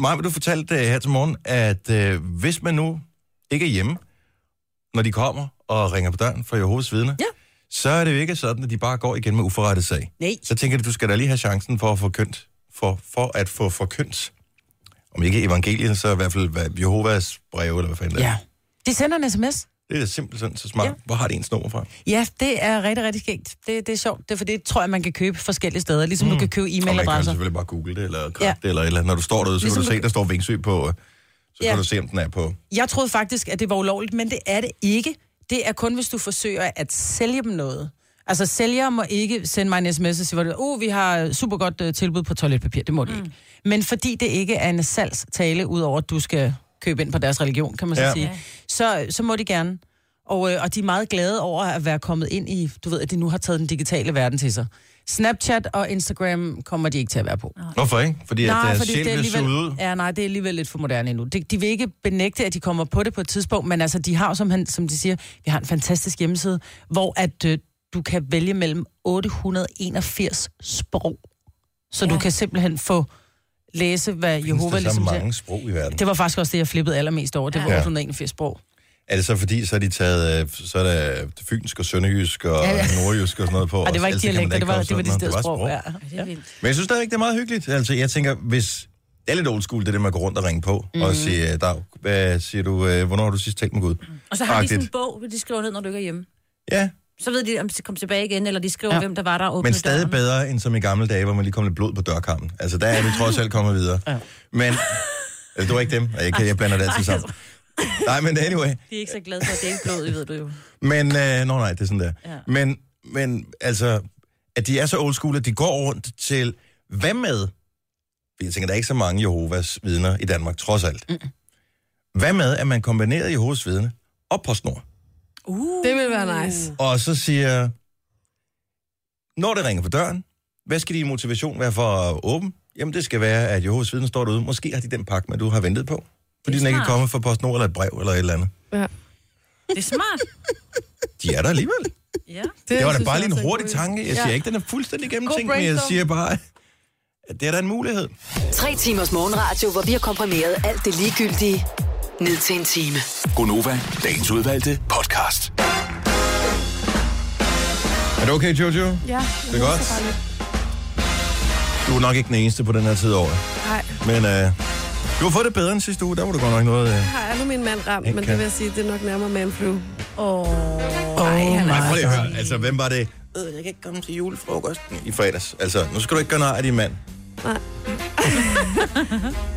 Speaker 1: Maja, du fortalte uh, her til morgen, at uh, hvis man nu ikke er hjemme, når de kommer og ringer på døren for Jehovas vidne,
Speaker 2: Ja.
Speaker 1: så er det jo ikke sådan, at de bare går igen med uforrettet sag.
Speaker 2: Nej.
Speaker 1: Så tænker jeg, du skal da lige have chancen for at få kønt, for, for at få forkyndt, om ikke evangeliet, så i hvert fald Jehovas brev, eller hvad fanden det er.
Speaker 2: Ja. De sender en sms.
Speaker 1: Det er simpelthen så smart.
Speaker 2: Ja.
Speaker 1: Hvor har de ens nummer fra?
Speaker 2: Ja, det er rigtig, rigtig skægt. Det, det er sjovt. Det er for det tror jeg, man kan købe forskellige steder. Ligesom mm. du kan købe
Speaker 1: Og man kan
Speaker 2: e-mailadresser.
Speaker 1: selvfølgelig bare google det, eller
Speaker 2: Ja.
Speaker 1: det, eller, et eller andet. Når du står derude, så
Speaker 2: Ligesom
Speaker 1: kan du
Speaker 2: du
Speaker 1: se, der står Vingsø på, øh, så
Speaker 2: Ja.
Speaker 1: kan du se, om den er på.
Speaker 2: Jeg troede faktisk, at det var ulovligt, men det er det ikke. Det er kun, hvis du forsøger at sælge dem noget. Altså, sælgere må ikke sende mig en sms og sige, hvor uh, vi har super godt uh, tilbud på toiletpapir. Det må de mm. ikke. Men fordi det ikke er en salgstale, udover at du skal købe ind på deres religion, kan man så
Speaker 1: Ja.
Speaker 2: sige, så, så må de gerne. Og, øh, og de er meget glade over at være kommet ind i, du ved, at de nu har taget den digitale verden til sig. Snapchat og Instagram kommer de ikke til at være på.
Speaker 1: Hvorfor ikke? Fordi
Speaker 2: Nej,
Speaker 1: at uh,
Speaker 2: fordi
Speaker 1: sjæl
Speaker 2: det er
Speaker 1: suget ud.
Speaker 2: ja, nej, det er alligevel lidt for moderne endnu. De, de vil ikke benægte, at de kommer på det på et tidspunkt, men altså, de har som, han, som de siger, vi har en fantastisk hjemmeside, hvor at øh, du kan vælge mellem 881 sprog. Så. Ja. du kan simpelthen få læse, hvad
Speaker 1: Findes
Speaker 2: Jehova
Speaker 1: der så
Speaker 2: ligesom
Speaker 1: mange
Speaker 2: siger.
Speaker 1: sprog i verden?
Speaker 2: Det var faktisk også det, jeg flippede allermest over. Det var
Speaker 1: Ja.
Speaker 2: 881 sprog.
Speaker 1: Er det så fordi, så er de taget, øh, så er der fynsk og sønderjysk og
Speaker 2: Ja,
Speaker 1: ja, nordjysk og sådan noget på.
Speaker 2: Og det var ikke
Speaker 1: Ellers kan man
Speaker 2: dialekter, det var,
Speaker 1: ikke
Speaker 2: det var de steder
Speaker 1: noget.
Speaker 2: sprog. Ja.
Speaker 5: Ja.
Speaker 1: Men jeg synes stadigvæk, det er meget hyggeligt. Altså, jeg tænker, hvis... Det er lidt old school, det der med at gå rundt og ringe på mm.
Speaker 2: Mhm.
Speaker 1: og sige, Dag, hvad siger du, øh, hvornår har du sidst talt med Gud?
Speaker 5: Og så har de
Speaker 1: Agtigt.
Speaker 5: sådan en bog, de skriver ned, når du ikke er hjemme.
Speaker 1: Ja,
Speaker 5: Så ved de, om de kommer tilbage igen, eller de skriver,
Speaker 2: Ja.
Speaker 5: hvem der var der og
Speaker 1: men stadig
Speaker 5: døren.
Speaker 1: bedre, end som i gamle dage, hvor man lige kom lidt blod på dørkammen. Altså, der er vi trods alt kommet videre.
Speaker 2: Ja.
Speaker 1: Men, altså, det var ikke dem. Jeg, kan, jeg blander det altid sammen. Nej, men anyway.
Speaker 5: De er ikke så glade for at dele blod, ved du jo.
Speaker 1: Men, øh, nå nej, det er sådan der.
Speaker 5: Ja.
Speaker 1: Men, men altså, at de er så old school, at de går rundt til, hvad med? Jeg tænker, der er ikke så mange Jehovas vidner i Danmark, trods alt. Mm. Hvad med, at man kombinerer Jehovas vidne og PostNord?
Speaker 5: Uh.
Speaker 3: Det vil være nice.
Speaker 1: Og så siger, når det ringer på døren, hvad skal din motivation være for at åbne? Jamen, det skal være, at Jehovas vidne står derude. Måske har de den pakke, med, du har ventet på. Fordi
Speaker 5: er
Speaker 1: den ikke er kommet fra PostNord eller et brev eller et eller andet.
Speaker 3: Ja.
Speaker 5: Det er smart. [laughs]
Speaker 1: De er der alligevel.
Speaker 5: Ja.
Speaker 1: Det var da bare lige en hurtig tanke. Jeg siger ikke, den er fuldstændig gennemtænkt, men jeg siger bare, at det er da en mulighed.
Speaker 6: Tre timers morgenradio, hvor vi har komprimeret alt det ligegyldige ned til en time.
Speaker 7: Gonova, dagens udvalgte podcast.
Speaker 1: Er det okay, Jojo?
Speaker 3: Ja,
Speaker 1: Det er godt. Du er nok ikke den eneste på den her tid året.
Speaker 3: Nej,
Speaker 1: Men øh, du har fået det bedre end sidste uge. Der var du godt nok noget... Øh.
Speaker 3: har jeg nu min mand ramt, men
Speaker 1: Ikke.
Speaker 3: det vil jeg sige, det er nok nærmere manflu.
Speaker 5: Åh,
Speaker 1: Nej, prøv lige at høre. Altså, hvem var det? Øh, jeg kan ikke komme til julefrokosten i fredags. Altså, nu skal du ikke gøre nej af din mand.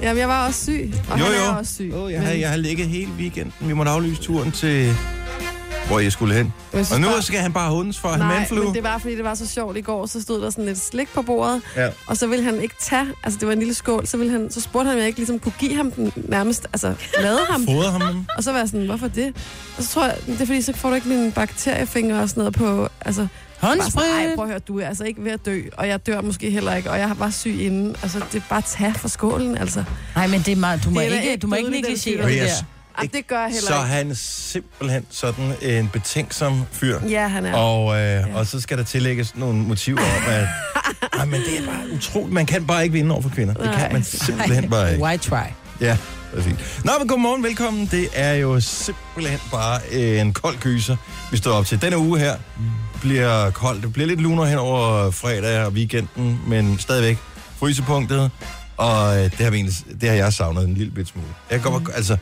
Speaker 3: Jamen, jeg var også syg, og
Speaker 1: Jo,
Speaker 3: han
Speaker 1: jo.
Speaker 3: er også syg.
Speaker 1: Oh, jeg, har, jeg har ligget hele weekenden. Vi måtte aflyse turen til, hvor jeg skulle hen.
Speaker 3: Jeg
Speaker 1: Og nu
Speaker 3: bare-
Speaker 1: skal han bare hundes for at have
Speaker 3: Nej, men det var, fordi det var så sjovt i går. Så stod der sådan lidt slik på bordet,
Speaker 1: Ja.
Speaker 3: og så ville han ikke tage, altså det var en lille skål, så, ville han, så spurgte han, om jeg ikke ligesom kunne give ham den nærmest, altså lade ham.
Speaker 1: Fodre ham.
Speaker 3: Og så var jeg sådan, hvorfor det? Og så tror jeg, det er fordi, så får du ikke mine bakteriefingre og sådan noget på, altså... bare
Speaker 2: Håndsprit.
Speaker 3: Ej, prøv at høre, du er altså ikke ved at dø, og jeg dør måske heller ikke, og jeg var syg inden. Altså, det er bare at tage for skålen, altså.
Speaker 2: Nej, men det er meget, du må
Speaker 3: Det
Speaker 2: ikke,
Speaker 3: ikke
Speaker 2: du må ikke negligere det der.
Speaker 3: Ej, det gør jeg heller
Speaker 1: Så
Speaker 3: ikke.
Speaker 1: er han simpelthen sådan en betænksom fyr.
Speaker 3: Ja, han er.
Speaker 1: Og, øh, og så skal der tillægges nogle motiver om, at [laughs] Ej, men det er bare utroligt. Man kan bare ikke vinde over for kvinder. Det kan
Speaker 3: Nej.
Speaker 1: man simpelthen bare ikke.
Speaker 2: Why try?
Speaker 1: Ja, præcis. Nå, men godmorgen, velkommen. Det er jo simpelthen bare en kold gyser, vi står op til. Denne uge her bliver koldt. Det bliver lidt luner hen over fredag og weekenden, men stadigvæk frysepunktet. Og øh, det har, vi egentlig, det har jeg savnet en lille bit smule. Jeg kan godt, altså,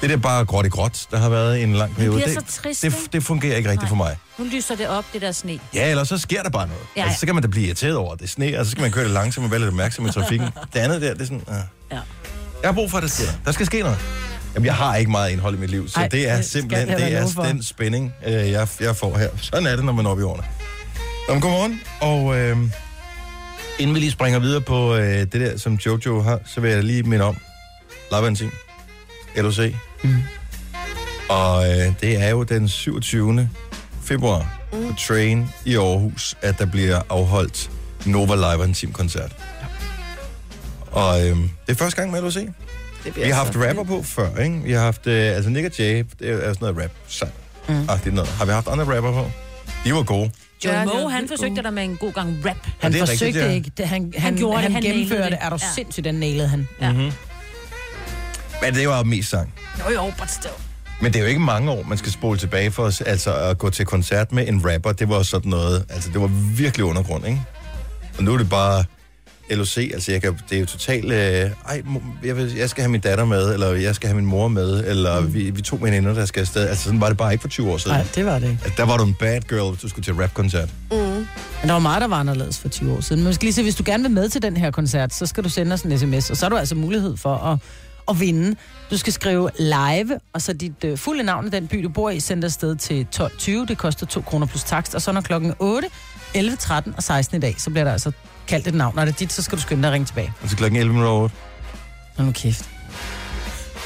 Speaker 1: det der bare gråt i gråt, der har været en lang periode,
Speaker 5: bliver
Speaker 1: det,
Speaker 5: så trist,
Speaker 1: det,
Speaker 5: ikke?
Speaker 1: det fungerer ikke rigtigt
Speaker 5: Nej.
Speaker 1: for mig.
Speaker 5: Nu lyser det op, det der sne.
Speaker 1: Ja, eller så sker der bare noget.
Speaker 5: Ja,
Speaker 1: Ja,
Speaker 5: ja.
Speaker 1: Altså, så kan man da blive irriteret over, at det er sne, og så skal man køre lidt langsomt og være lidt opmærksom i trafikken. [laughs] Det andet der, det er sådan... Uh.
Speaker 5: Ja.
Speaker 1: Jeg har brug for, at der sker. Der skal ske noget. Jamen, jeg har ikke meget indhold i mit liv, så
Speaker 2: Ej,
Speaker 1: det er simpelthen det er den spænding, øh, jeg, jeg får her. Sådan er det, når man er oppe i årene. Nå, godmorgen, og øh, inden vi lige springer videre på øh, det der, som Jojo har, så vil jeg lige minde om Lavantin, LOC.
Speaker 2: Mm.
Speaker 1: Og øh, det er jo den 27. februar
Speaker 3: Mm.
Speaker 1: på Train i Aarhus, at der bliver afholdt Nova Live Team koncert. Og øh, det er første gang med LOC. Vi har haft
Speaker 3: så
Speaker 1: rapper på før, ikke? Vi har haft, øh, altså Nick og Jay, det er sådan noget rap sang.
Speaker 2: Mm.
Speaker 1: Mm. det er noget. Har vi haft andre rapper på? De var gode.
Speaker 5: Joey
Speaker 3: Ja,
Speaker 5: Moe, han forsøgte der med en god gang rap.
Speaker 2: Han
Speaker 1: det er
Speaker 2: forsøgte
Speaker 1: rigtigt, ja.
Speaker 2: ikke. Det, han, han, han,
Speaker 5: gjorde det,
Speaker 2: han,
Speaker 5: han
Speaker 2: gennemførte det. Er du
Speaker 5: Ja.
Speaker 2: sindssygt, den nailede han.
Speaker 5: Ja.
Speaker 1: Mm-hmm. Men det var mest sang.
Speaker 5: Jo, jo, but still.
Speaker 1: Men det er jo ikke mange år, man skal spole tilbage for os, altså at gå til koncert med en rapper. Det var sådan noget, altså det var virkelig undergrund, ikke? Og nu er det bare LOC, altså jeg kan, det er jo totalt, øh, ej, jeg, vil, jeg skal have min datter med, eller jeg skal have min mor med, eller mm. vi, vi to veninder, der skal afsted. Altså sådan var det bare ikke for 20 år siden.
Speaker 2: Nej, det var det ikke.
Speaker 1: Altså, der var du en bad girl, hvis du skulle til rap-koncert.
Speaker 3: Mm.
Speaker 2: Men der var meget, der var anderledes for 20 år siden. Men skal lige se, hvis du gerne vil med til den her koncert, så skal du sende os en sms, og så har du altså mulighed for at, at vinde. Du skal skrive live, og så dit øh, fulde navn i den by, du bor i, sender afsted til 12.20. Det koster 2 kroner plus takst, og så når klokken 8, 11, 13 og 16 i dag, så bliver der altså kaldt et navn. Når det er dit, så skal du skynde dig at ringe tilbage.
Speaker 1: Altså klokken 11 minutter over otte.
Speaker 2: Hold nu kæft.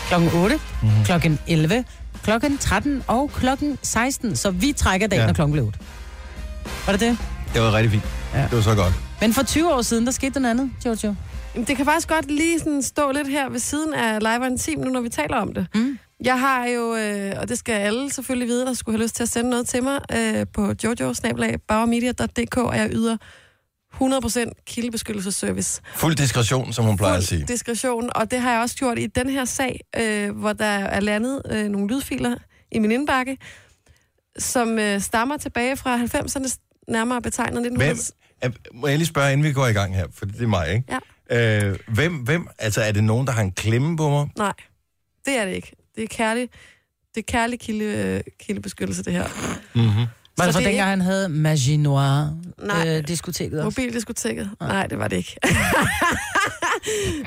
Speaker 2: Klokken 8, mm-hmm. klokken 11, klokken 13 og klokken 16. Så vi trækker dagen, ja. Når klokken bliver 8. Var det det?
Speaker 1: Det var rigtig fint.
Speaker 2: Ja.
Speaker 1: Det var så godt.
Speaker 2: Men for 20 år siden, der skete noget andet, Jojo.
Speaker 3: Jamen, det kan faktisk godt lige sådan stå lidt her ved siden af Live on Team, nu når vi taler om det.
Speaker 2: Mm.
Speaker 3: Jeg har jo, øh, og det skal alle selvfølgelig vide, der skulle have lyst til at sende noget til mig øh, på jojo og jeg yder 100% kildebeskyttelsesservice.
Speaker 1: Fuld diskretion, som hun plejer at sige.
Speaker 3: Fuld diskretion, og det har jeg også gjort i den her sag, øh, hvor der er landet øh, nogle lydfiler i min indbakke, som øh, stammer tilbage fra 90'erne, nærmere betegnet 1900.
Speaker 1: Hvem, må jeg lige spørge, inden vi går i gang her, for det er mig, ikke?
Speaker 3: Ja.
Speaker 1: Øh, hvem, hvem, altså er det nogen, der har en klemme på mig?
Speaker 3: Nej, det er det ikke. Det er kærlig, det er kærlig kilde, kildebeskyttelse, det her.
Speaker 1: Mm-hmm.
Speaker 2: Var det
Speaker 3: Så er
Speaker 2: dengang, han havde
Speaker 3: Nej.
Speaker 2: øh, også?
Speaker 3: Mobildiskoteket? Nej, det var det ikke. [laughs]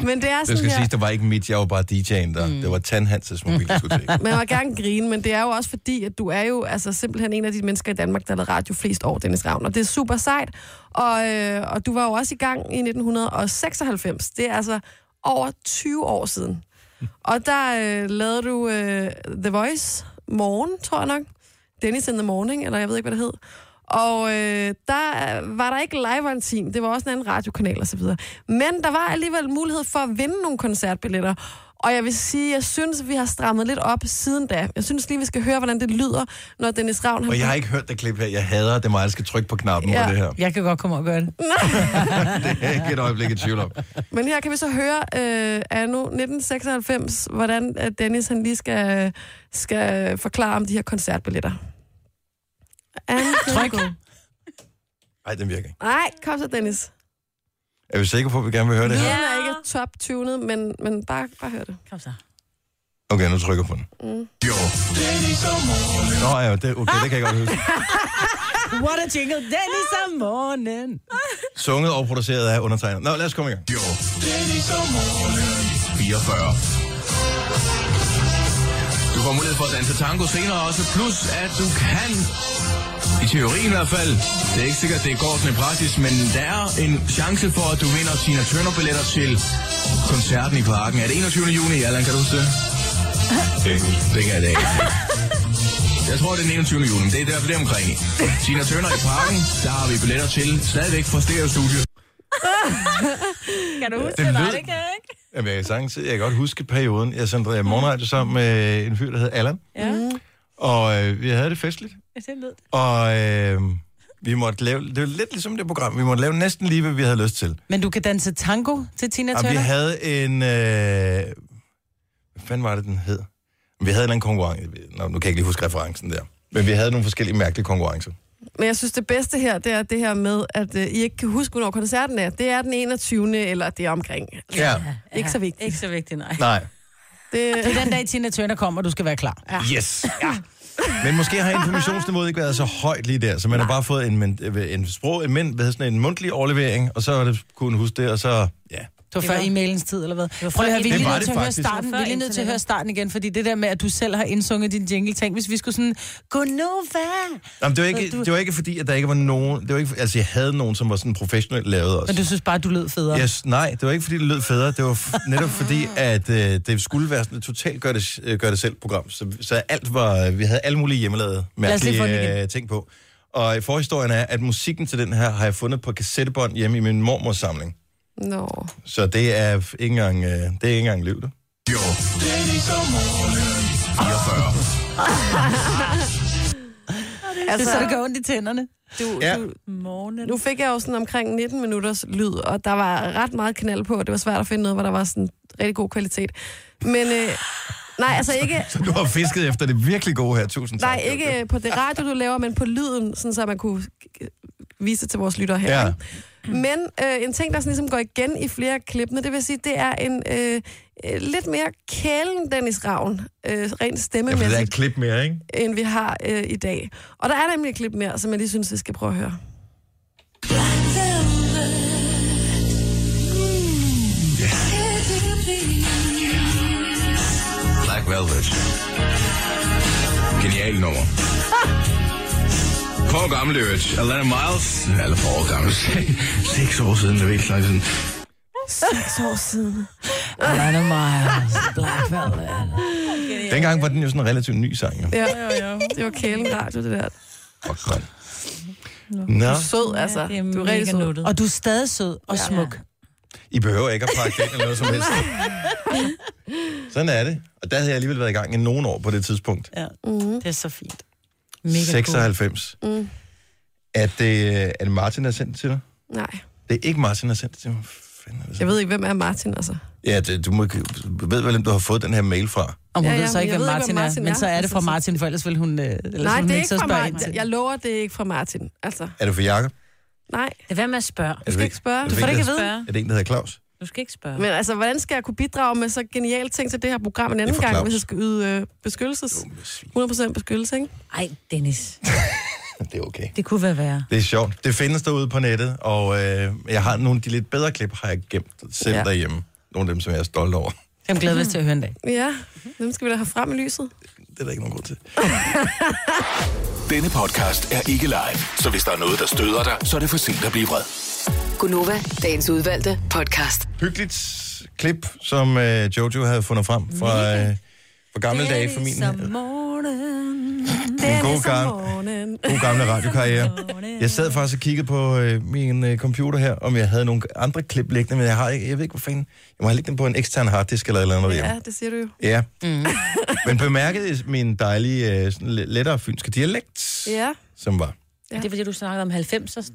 Speaker 3: Men det er
Speaker 1: Det
Speaker 3: sådan
Speaker 1: skal
Speaker 3: her...
Speaker 1: siges, det var ikke mit, jeg var bare DJ'en der. Mm. Det var Tandhanses mobildiskotek. [laughs]
Speaker 3: Man må gerne grine, men det er jo også fordi, at du er jo altså, simpelthen en af de mennesker i Danmark, der har lavet radio flest år, Dennis Ravn. Og det er super sejt. Og, øh, og du var jo også i gang i 1996. Det er altså over 20 år siden. [laughs] Og der øh, lavede du øh, The Voice morgen, tror jeg nok. Dennis in the Morning, eller jeg ved ikke, hvad det hed. Og øh, der var der ikke live on team. Det var også en anden radiokanal og så videre. Men der var alligevel mulighed for at vinde nogle koncertbilletter. Og jeg vil sige, jeg synes, vi har strammet lidt op siden da. Jeg synes lige, vi skal høre, hvordan det lyder, når Dennis Ravn...
Speaker 1: Og jeg har ikke hørt det klip her. Jeg hader, det mig, der skal trykke på knappen
Speaker 3: Ja.
Speaker 1: på det her.
Speaker 2: Jeg kan godt komme og gøre det. [laughs] [laughs]
Speaker 1: Det er jeg ikke et øjeblik i tvivl om.
Speaker 3: Men her kan vi så høre øh, anno 1996, hvordan øh, Dennis han lige skal, skal forklare om de her koncertbilletter. Anne,
Speaker 2: Tryk.
Speaker 1: Nej, den virker ikke.
Speaker 3: Nej, kom så, Dennis.
Speaker 1: Er vi sikre på, at vi gerne vil høre det her?
Speaker 3: er ikke top-tunet, men, men bare, bare hør det.
Speaker 5: Kom så.
Speaker 1: Okay, nu trykker jeg på den.
Speaker 3: Mm.
Speaker 1: Jo. Nå ja, det, okay, det kan jeg godt huske. [laughs]
Speaker 2: What a jingle, Dennis om morgenen.
Speaker 1: Sunget og produceret af undertegnet. Nå, lad os komme i gang.
Speaker 7: Jo. Dennis om morgenen. 44. Du får mulighed for at danse tango senere også, plus at du kan, i teorien i hvert fald, det er ikke sikkert, at det går sådan i praksis, men der er en chance for, at du vinder Tina Turner-billetter til koncerten i parken. Er det 21. juni, Allan, kan du huske det? Det, det kan jeg da ikke. [laughs] Jeg tror, det er den 21. juni, men det er derfor det er omkring. Tina Turner i parken, der har vi billetter til, stadigvæk fra Stereo Studio.
Speaker 5: Kan du huske
Speaker 1: Det
Speaker 5: det? Nej, det kan jeg ikke.
Speaker 1: Jamen, jeg, kan sagtens, jeg kan godt huske perioden. Jeg sendte morgenradio sammen med en fyr, der hed Allan.
Speaker 5: Ja,
Speaker 1: Og øh, vi havde det festligt.
Speaker 5: det lød det.
Speaker 1: Og øh, vi måtte lave... Det var lidt ligesom det program. Vi måtte lave næsten lige, hvad vi havde lyst til.
Speaker 2: Men du kan danse tango til Tina
Speaker 1: Og vi
Speaker 2: Turner?
Speaker 1: havde en... Øh, hvad fanden var det, den hed? Vi havde en eller anden konkurrence. Nå, nu kan jeg ikke lige huske referencen der. Men vi havde nogle forskellige mærkelige konkurrencer.
Speaker 3: Men jeg synes, det bedste her, det er det her med, at øh, I ikke kan huske, hvornår koncerten er. Det er den 21. eller det er omkring.
Speaker 1: Ja.
Speaker 3: Ikke så vigtigt.
Speaker 5: Ikke så vigtigt, nej.
Speaker 1: Nej.
Speaker 3: Det,
Speaker 2: Det er den dag, Tina Turner kommer, og du skal være klar.
Speaker 3: Ja.
Speaker 1: Yes. Ja. Men måske har informationsniveauet ikke været så højt lige der, så man har bare fået en, men- en sprog, en, men, hvad hedder sådan en mundtlig overlevering, og så har det kunne huske det, og så, ja.
Speaker 2: Det var
Speaker 5: Det
Speaker 2: før
Speaker 5: var-
Speaker 2: e-mailens tid, eller hvad? Prøv at høre, vi er lige nødt til at høre starten. Vi er lige nødt til at høre starten igen, fordi det der med, at du selv har indsunget din jingle, tænk, hvis vi skulle sådan, Gunova!
Speaker 1: Jamen, det, var ikke,
Speaker 2: Du-
Speaker 1: det var ikke fordi, at der ikke var nogen... Det var ikke, altså, jeg havde nogen, som var sådan professionelt lavet også.
Speaker 2: Men du synes bare, du lød federe.
Speaker 1: Yes, nej, det var ikke fordi, det lød federe. Det var f- [laughs] netop fordi, at øh, det skulle være sådan et totalt gør det, øh, gør det selv program. Så, så alt var, vi havde alle mulige hjemmelavede mærkelige øh, ting på. Og forhistorien er, at musikken til den her har jeg fundet på kassettebånd hjemme i min mormors samling.
Speaker 3: Nå.
Speaker 1: Så det er ikke engang, øh, det er ikke engang liv, det.
Speaker 7: Jo. Dennis om morgenen. 44.
Speaker 2: Det er
Speaker 3: Altså,
Speaker 2: så, det gør ondt i tænderne.
Speaker 3: du,
Speaker 1: Ja.
Speaker 3: du,
Speaker 5: Morgen.
Speaker 3: nu fik jeg jo sådan omkring 19 minutters lyd, og der var ret meget knald på. Det var svært at finde noget, hvor der var sådan rigtig god kvalitet. Men øh, nej, altså ikke, [laughs]
Speaker 1: Så du har fisket efter det virkelig gode her. Tusind tak.
Speaker 3: nej, ikke øh, på det radio, du laver, men på lyden, sådan så man kunne vise det til vores lytter her.
Speaker 1: Ja.
Speaker 3: ikke? [clears throat] Men øh, en ting, der sådan ligesom går igen i flere af klippene, det vil sige, det er en øh, øh, lidt mere kælen Dennis Ravn, øh, rent
Speaker 1: Ja, for det er
Speaker 3: stemmemæssigt,
Speaker 1: et klip mere, ikke?
Speaker 3: end vi har øh, i dag. Og der er nemlig et klip mere, som jeg lige synes, vi skal prøve at høre.
Speaker 7: Black Velvet. Genial nummer. [laughs] På gammel øvrigt. Alana Miles. Eller for år gammel. [laughs] Seks år siden, det er virkelig lang siden.
Speaker 3: Seks år siden.
Speaker 2: Alana Miles, Black Velvet.
Speaker 1: Dengang var den jo sådan en relativt ny sang. Jo.
Speaker 3: Ja, ja, ja. Det var kælen radio, det der.
Speaker 1: Fuck, mand. Nå,
Speaker 3: Du er sød, altså.
Speaker 5: det er
Speaker 3: du er rigtig sød.
Speaker 5: nuttet.
Speaker 2: Og du er stadig sød og
Speaker 3: Ja.
Speaker 2: smuk.
Speaker 1: I behøver ikke at pakke det ind eller noget som helst. Sådan er det. Og der havde jeg alligevel været i gang i nogle år på det tidspunkt.
Speaker 2: Ja,
Speaker 3: Mm.
Speaker 2: det er så fint. Mega
Speaker 1: 96.
Speaker 3: Mm.
Speaker 1: Er det, er det Martin, der har sendt det til dig?
Speaker 3: Nej,
Speaker 1: Det er ikke Martin, der har sendt det til mig. Fanden er det
Speaker 3: jeg ved ikke, hvem er Martin, altså.
Speaker 1: Ja, det, du må, ved vel, hvem du har fået den her mail fra.
Speaker 2: Og hun
Speaker 3: Ja,
Speaker 2: ja, ved så ikke,
Speaker 3: jeg
Speaker 2: hvem
Speaker 3: ved ikke,
Speaker 2: Martin, er,
Speaker 3: Martin
Speaker 2: men så
Speaker 3: er.
Speaker 2: er det
Speaker 3: Altså,
Speaker 2: fra
Speaker 3: så-
Speaker 2: Martin, for ellers vil hun, øh, ellers
Speaker 3: Nej,
Speaker 2: hun
Speaker 3: det er
Speaker 2: ikke
Speaker 3: ikke
Speaker 2: så
Speaker 3: fra
Speaker 2: ind
Speaker 3: Martin. Jeg lover, det er ikke fra Martin. Altså,
Speaker 1: Er det for Jakob?
Speaker 3: nej,
Speaker 5: Det er med at spørge.
Speaker 1: Er
Speaker 3: du skal ikke spørge.
Speaker 1: er
Speaker 3: Du får det ikke at vide.
Speaker 1: Er det en, der hedder Claus?
Speaker 5: Du skal ikke spørge.
Speaker 3: Men altså, hvordan skal jeg kunne bidrage med så geniale ting til det her program en anden gang, hvis jeg skal yde øh, beskyttelses?
Speaker 1: Dumme svin.
Speaker 3: 100% beskyttelse, ikke?
Speaker 5: Ej, Dennis. [laughs]
Speaker 1: Det er okay.
Speaker 5: Det kunne være værre.
Speaker 1: Det er sjovt. Det findes derude på nettet, og øh, jeg har nogle af de lidt bedre klip, har jeg gemt selv ja. Derhjemme. Nogle af dem, som jeg er stolt over.
Speaker 2: Jeg glæder mig til at høre en dag.
Speaker 3: Ja, dem skal vi da have frem i lyset.
Speaker 1: Det er der ikke nogen grund til. [laughs]
Speaker 7: Denne podcast er ikke live, så hvis der er noget, der støder dig, så er det for sent at blive vred.
Speaker 6: Gunova, dagens udvalgte podcast.
Speaker 1: Hyggeligt klip, som øh, Jojo havde fundet frem fra, øh, For gamle dage for min
Speaker 5: Som morgen.
Speaker 1: en god, gamle, god gamle radiokarriere. Jeg sad faktisk og kiggede på øh, min øh, computer her, om jeg havde nogle andre klip liggende, men jeg har ikke, jeg ved ikke, hvor fanden. Jeg må have liggende på en ekstern harddisk eller et eller andet hjemme.
Speaker 3: Ja, det siger du jo.
Speaker 1: Ja. Mm. [laughs] Men bemærkede min dejlige, øh, sådan lidt lettere fynske dialekt,
Speaker 3: Ja.
Speaker 1: som var?
Speaker 5: Ja. Det er fordi, du snakkede om 90'er.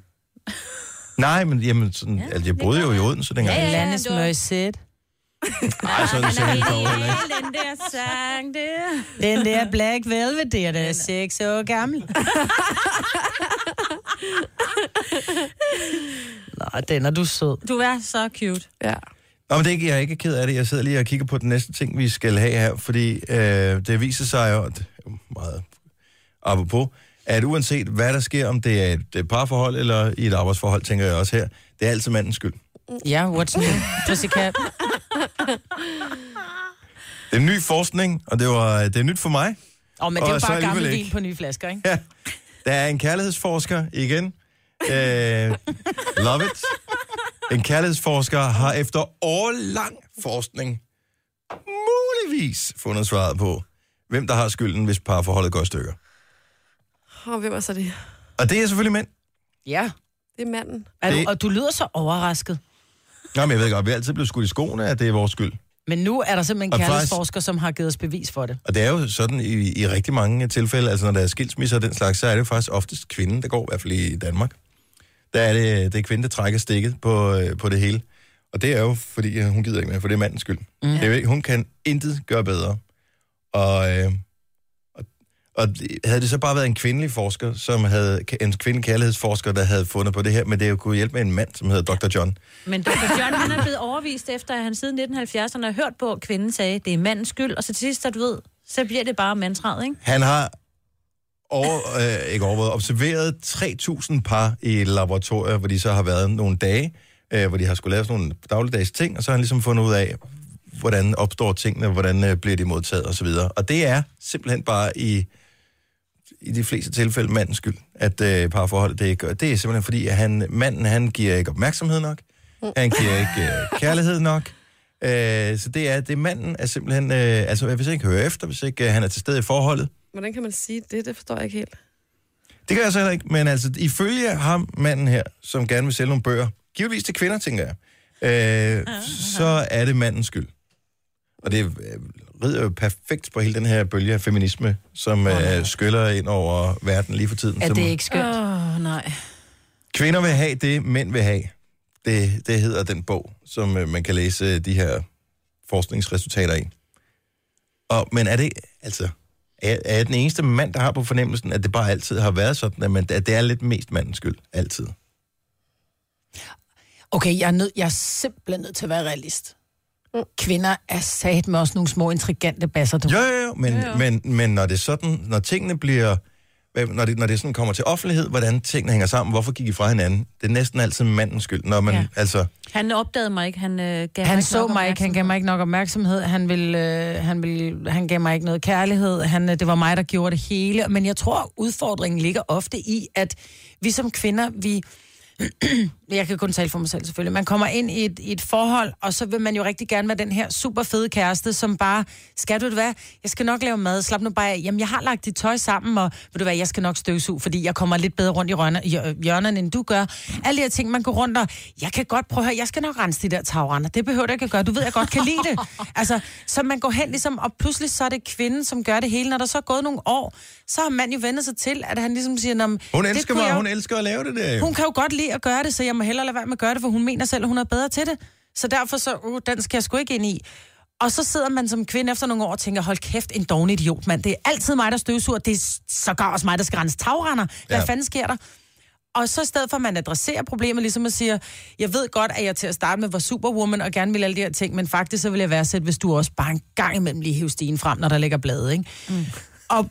Speaker 1: Nej, men jamen, sådan, ja, altså, jeg boede jo i Odense dengang.
Speaker 5: Ja, ja, ja.
Speaker 2: Landes
Speaker 5: det
Speaker 2: møjsæt.
Speaker 1: Nej, sådan så helt dog heller ikke.
Speaker 5: Den der sang der.
Speaker 2: Den der Black Velvet, det er da 6 år gammel. [laughs] Nå, den er du sød.
Speaker 5: Du er så cute.
Speaker 3: Ja.
Speaker 1: Nå, men det er ikke, jeg er ikke ked af det. Jeg sidder lige og kigger på den næste ting, vi skal have her, fordi øh, det viser sig jo, at det er meget apropos, at uanset hvad der sker, om det er et, parforhold eller i et arbejdsforhold, tænker jeg også her, det er altid mandens skyld.
Speaker 2: Ja, what's new? Pussycat.
Speaker 1: Det er ny forskning, og det, var, det er nyt for mig.
Speaker 2: Åh, men det er jo bare gammel vin på nye flasker, ikke?
Speaker 1: Ja. Der er en kærlighedsforsker igen. Øh, love it. En kærlighedsforsker har efter årlang forskning muligvis fundet svaret på, hvem der har skylden, hvis parforholdet går i stykker.
Speaker 3: Og hvem er så det?
Speaker 1: Og det er selvfølgelig mænd.
Speaker 2: Ja.
Speaker 3: Det er manden.
Speaker 2: Er du,
Speaker 1: Det-
Speaker 2: og du lyder så overrasket.
Speaker 1: Nå, men jeg ved godt, vi er altid blevet skudt i skoene, at det er vores skyld.
Speaker 2: Men nu er der simpelthen
Speaker 1: Og
Speaker 2: en
Speaker 1: faktisk-
Speaker 2: kærlighedsforsker, som har givet os bevis for det.
Speaker 1: Og det er jo sådan i, i rigtig mange tilfælde, altså når der er skilsmisser og den slags, så er det jo faktisk oftest kvinden, der går, i hvert fald i Danmark. Der er det, det er kvinden, der trækker stikket på, øh, på det hele. Og det er jo, fordi øh, hun gider ikke mere, for det er mandens skyld. Mm. Det er jo, ikke- hun kan intet gøre bedre. Og, øh, og, og havde det så bare været en kvindelig forsker, som havde, en kvindelig kærlighedsforsker, der havde fundet på det her, men det jo kunne hjælpe med en mand, som hedder Dr. John.
Speaker 5: Men Dr. John, han er blevet overvist efter, at han siden 1970'erne har hørt på, at kvinden sagde, det er mandens skyld, og så til sidst, så du ved, så bliver det bare mantraet, ikke?
Speaker 1: Han har over, øh, ikke overvåget, observeret 3.000 par i laboratorier, hvor de så har været nogle dage, øh, hvor de har skulle lave sådan nogle dagligdags ting, og så har han ligesom fundet ud af, hvordan opstår tingene, hvordan øh, bliver de modtaget osv. Og det er simpelthen bare i, i de fleste tilfælde mandens skyld, at øh, parforholdet det ikke gør. Det er simpelthen fordi, at han, manden han giver ikke opmærksomhed nok, han giver ikke øh, kærlighed nok, øh, så det er, det er manden er simpelthen, øh, altså hvis han ikke hører efter, hvis ikke øh, han er til stede i forholdet,
Speaker 3: Hvordan kan man sige det? Det forstår jeg ikke helt.
Speaker 1: Det kan jeg så heller ikke, men altså, ifølge ham, manden her, som gerne vil sælge nogle bøger, givetvis til kvinder, tænker jeg, øh, så er det mandens skyld. Og det øh, rider jo perfekt på hele den her bølge af feminisme, som øh, skyller ind over verden lige for tiden.
Speaker 2: Er
Speaker 1: Som
Speaker 2: det ikke skønt?
Speaker 5: Åh, oh, nej.
Speaker 1: Kvinder vil have det, mænd vil have. Det, det hedder den bog, som øh, man kan læse øh, de her forskningsresultater i. Og, men er det, altså, er, er jeg den eneste mand, der har på fornemmelsen, at det bare altid har været sådan, at, man, at det er lidt mest mandens skyld, altid?
Speaker 2: Okay, jeg er, nød, jeg er simpelthen nødt til at være realist. Kvinder er sat med også nogle små intrigante basser. Du.
Speaker 1: Jo, jo, jo, men, jo, jo. men, men når det er sådan, når tingene bliver, når det, når det sådan kommer til offentlighed, hvordan tingene hænger sammen, hvorfor gik I fra hinanden, det er næsten altid mandens skyld, når man, ja. Altså,
Speaker 5: Han opdagede mig ikke. Han, øh, gav
Speaker 2: Han
Speaker 5: mig
Speaker 2: så
Speaker 5: nok
Speaker 2: mig ikke, han gav mig ikke nok opmærksomhed, han, ville, øh, han, ville, han gav mig ikke noget kærlighed, han, øh, det var mig, der gjorde det hele. Men jeg tror, udfordringen ligger ofte i, at vi som kvinder, vi... jeg kan kun tale for mig selv selvfølgelig. Man kommer ind i et, i et forhold, og så vil man jo rigtig gerne være den her super fede kæreste, som bare, skal du det hvad, jeg skal nok lave mad, slap nu bare af. Jamen, jeg har lagt dit tøj sammen, og ved du hvad, jeg skal nok støvsuge, fordi jeg kommer lidt bedre rundt i rønne, øh, hjørnerne, end du gør. Alle de her ting, man går rundt og, jeg kan godt prøve at høre, jeg skal nok rense de der tagrender. Det behøver du ikke at gøre. Du ved, jeg godt kan lide det. [laughs] Altså, så man går hen ligesom, og pludselig så er det kvinden, som gør det hele. Når der så er gået nogle år, så har man jo vendt sig til, at han ligesom siger, "Nå,
Speaker 1: hun elsker mig,
Speaker 2: jeg
Speaker 1: hun elsker at lave det der. jo.
Speaker 2: hun kan jo godt lide at gøre det, så jeg må hellere lade være med at gøre det, for hun mener selv, at hun er bedre til det. Så derfor så, uh, den skal jeg sgu ikke ind i. Og så sidder man som kvinde efter nogle år og tænker, hold kæft, en doven idiot, mand. Det er altid mig, der støvsuger. Det er sågar også mig, der skal rense tagrender. Hvad
Speaker 1: Ja.
Speaker 2: fanden sker der? Og så i stedet for, at man adresserer problemet, ligesom at sige, jeg ved godt, at jeg til at starte med var superwoman og gerne vil alle de her ting, men faktisk så vil jeg værdsætte, hvis du også bare en gang imellem lige hiver stigen frem, når der ligger blade, ikke? Mm. Og,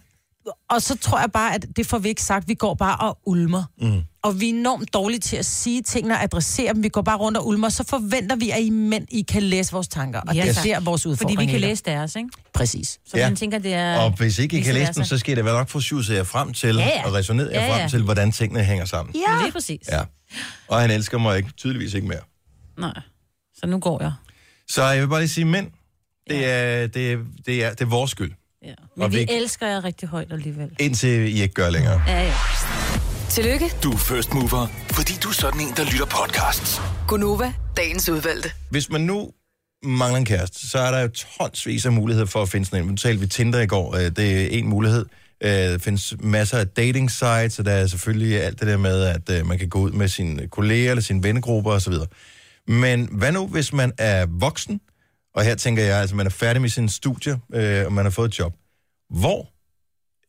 Speaker 2: og så tror jeg bare, at det får vi ikke sagt. Vi går bare og ulmer. Mm. Og vi er enormt dårlige til at sige tingene og adressere dem. Vi går bare rundt og ulmer. Så forventer vi, at I mænd, I kan læse vores tanker. Og
Speaker 5: Ja,
Speaker 2: det er der, vores udfordring
Speaker 5: Fordi vi kan læse deres, ikke?
Speaker 2: Præcis.
Speaker 5: Så
Speaker 1: Ja.
Speaker 5: ja. man tænker, det er...
Speaker 1: Og hvis ikke I kan læse
Speaker 5: versa.
Speaker 1: så skal det vel nok få jer frem til,
Speaker 5: Ja, ja.
Speaker 1: og resoneret jer
Speaker 5: Ja,
Speaker 1: frem
Speaker 5: ja.
Speaker 1: til, hvordan tingene hænger sammen.
Speaker 5: Ja. Lige præcis.
Speaker 1: Ja. Og han elsker mig ikke, tydeligvis ikke mere.
Speaker 5: Nej. Så nu går jeg.
Speaker 1: Så jeg vil bare lige sige, mænd, det er, det er, det er, det er vores skyld.
Speaker 5: Ja.
Speaker 1: Og
Speaker 5: Men vi
Speaker 1: vi-
Speaker 5: elsker jer rigtig højt alligevel.
Speaker 1: Indtil I ikke gør længere.
Speaker 5: Ja, ja.
Speaker 6: Tillykke,
Speaker 10: Du er first mover, fordi du er sådan en, der lytter podcasts.
Speaker 6: Gunova, dagens udvalgte.
Speaker 1: Hvis man nu mangler en kæreste, så er der jo tonsvis af muligheder for at finde sådan en. Nu talte vi Tinder i går, øh, det er en mulighed. Øh, Der findes masser af dating sites, og der er selvfølgelig alt det der med, at øh, man kan gå ud med sine kolleger eller sine vennegrupper osv. Men hvad nu, hvis man er voksen, og her tænker jeg, altså man er færdig med sin studie, øh, og man har fået et job. Hvor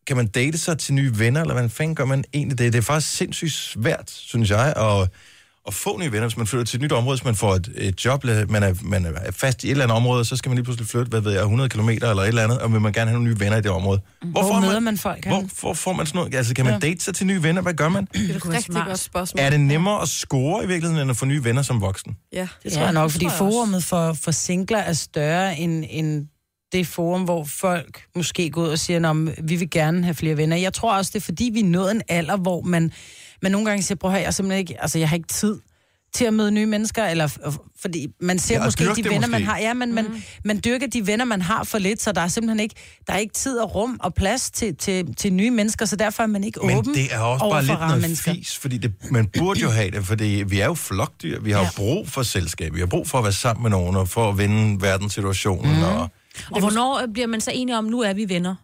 Speaker 1: kan man date sig til nye venner, eller hvad fanden gør man egentlig det? Det er faktisk sindssygt svært, synes jeg, at, at få nye venner, hvis man flytter til et nyt område, hvis man får et, et job, man er, man er fast i et eller andet område, så skal man lige pludselig flytte, hvad ved jeg, 100 km eller et eller andet, og vil man gerne have nogle nye venner i det område.
Speaker 2: Hvor,
Speaker 1: får
Speaker 2: møder man folk?
Speaker 1: Hvor, hvor får man sådan noget? Altså, kan man date sig til nye venner? Hvad gør man?
Speaker 3: Det er et rigtig godt spørgsmål.
Speaker 1: Er det nemmere at score i virkeligheden, end at få nye venner som voksen?
Speaker 3: Ja.
Speaker 2: Det tror jeg nok, fordi forumet for, for singler er større end, end det forum, hvor folk måske går ud og siger, at vi vil gerne have flere venner. Jeg tror også, det er fordi, vi er nået en alder, hvor man, man nogle gange siger, prøv her, jeg, simpelthen ikke, altså, jeg har ikke tid til at møde nye mennesker, eller fordi man ser
Speaker 1: Ja,
Speaker 2: måske de venner,
Speaker 1: måske.
Speaker 2: man har. Ja, men man, man dyrker de venner, man har for lidt, så der er simpelthen ikke, der er ikke tid og rum og plads til, til, til nye mennesker, så derfor er man ikke
Speaker 1: Men
Speaker 2: åben
Speaker 1: det er også bare lidt noget
Speaker 2: mennesker.
Speaker 1: fis, fordi det, man burde jo have det, fordi vi er jo flokdyr. Vi har jo
Speaker 2: Ja.
Speaker 1: brug for selskab. Vi har brug for at være sammen med nogen, og for at vinde verdenssituationen. Mm. Og,
Speaker 5: Og hvornår bliver man så enige om, nu er vi venner?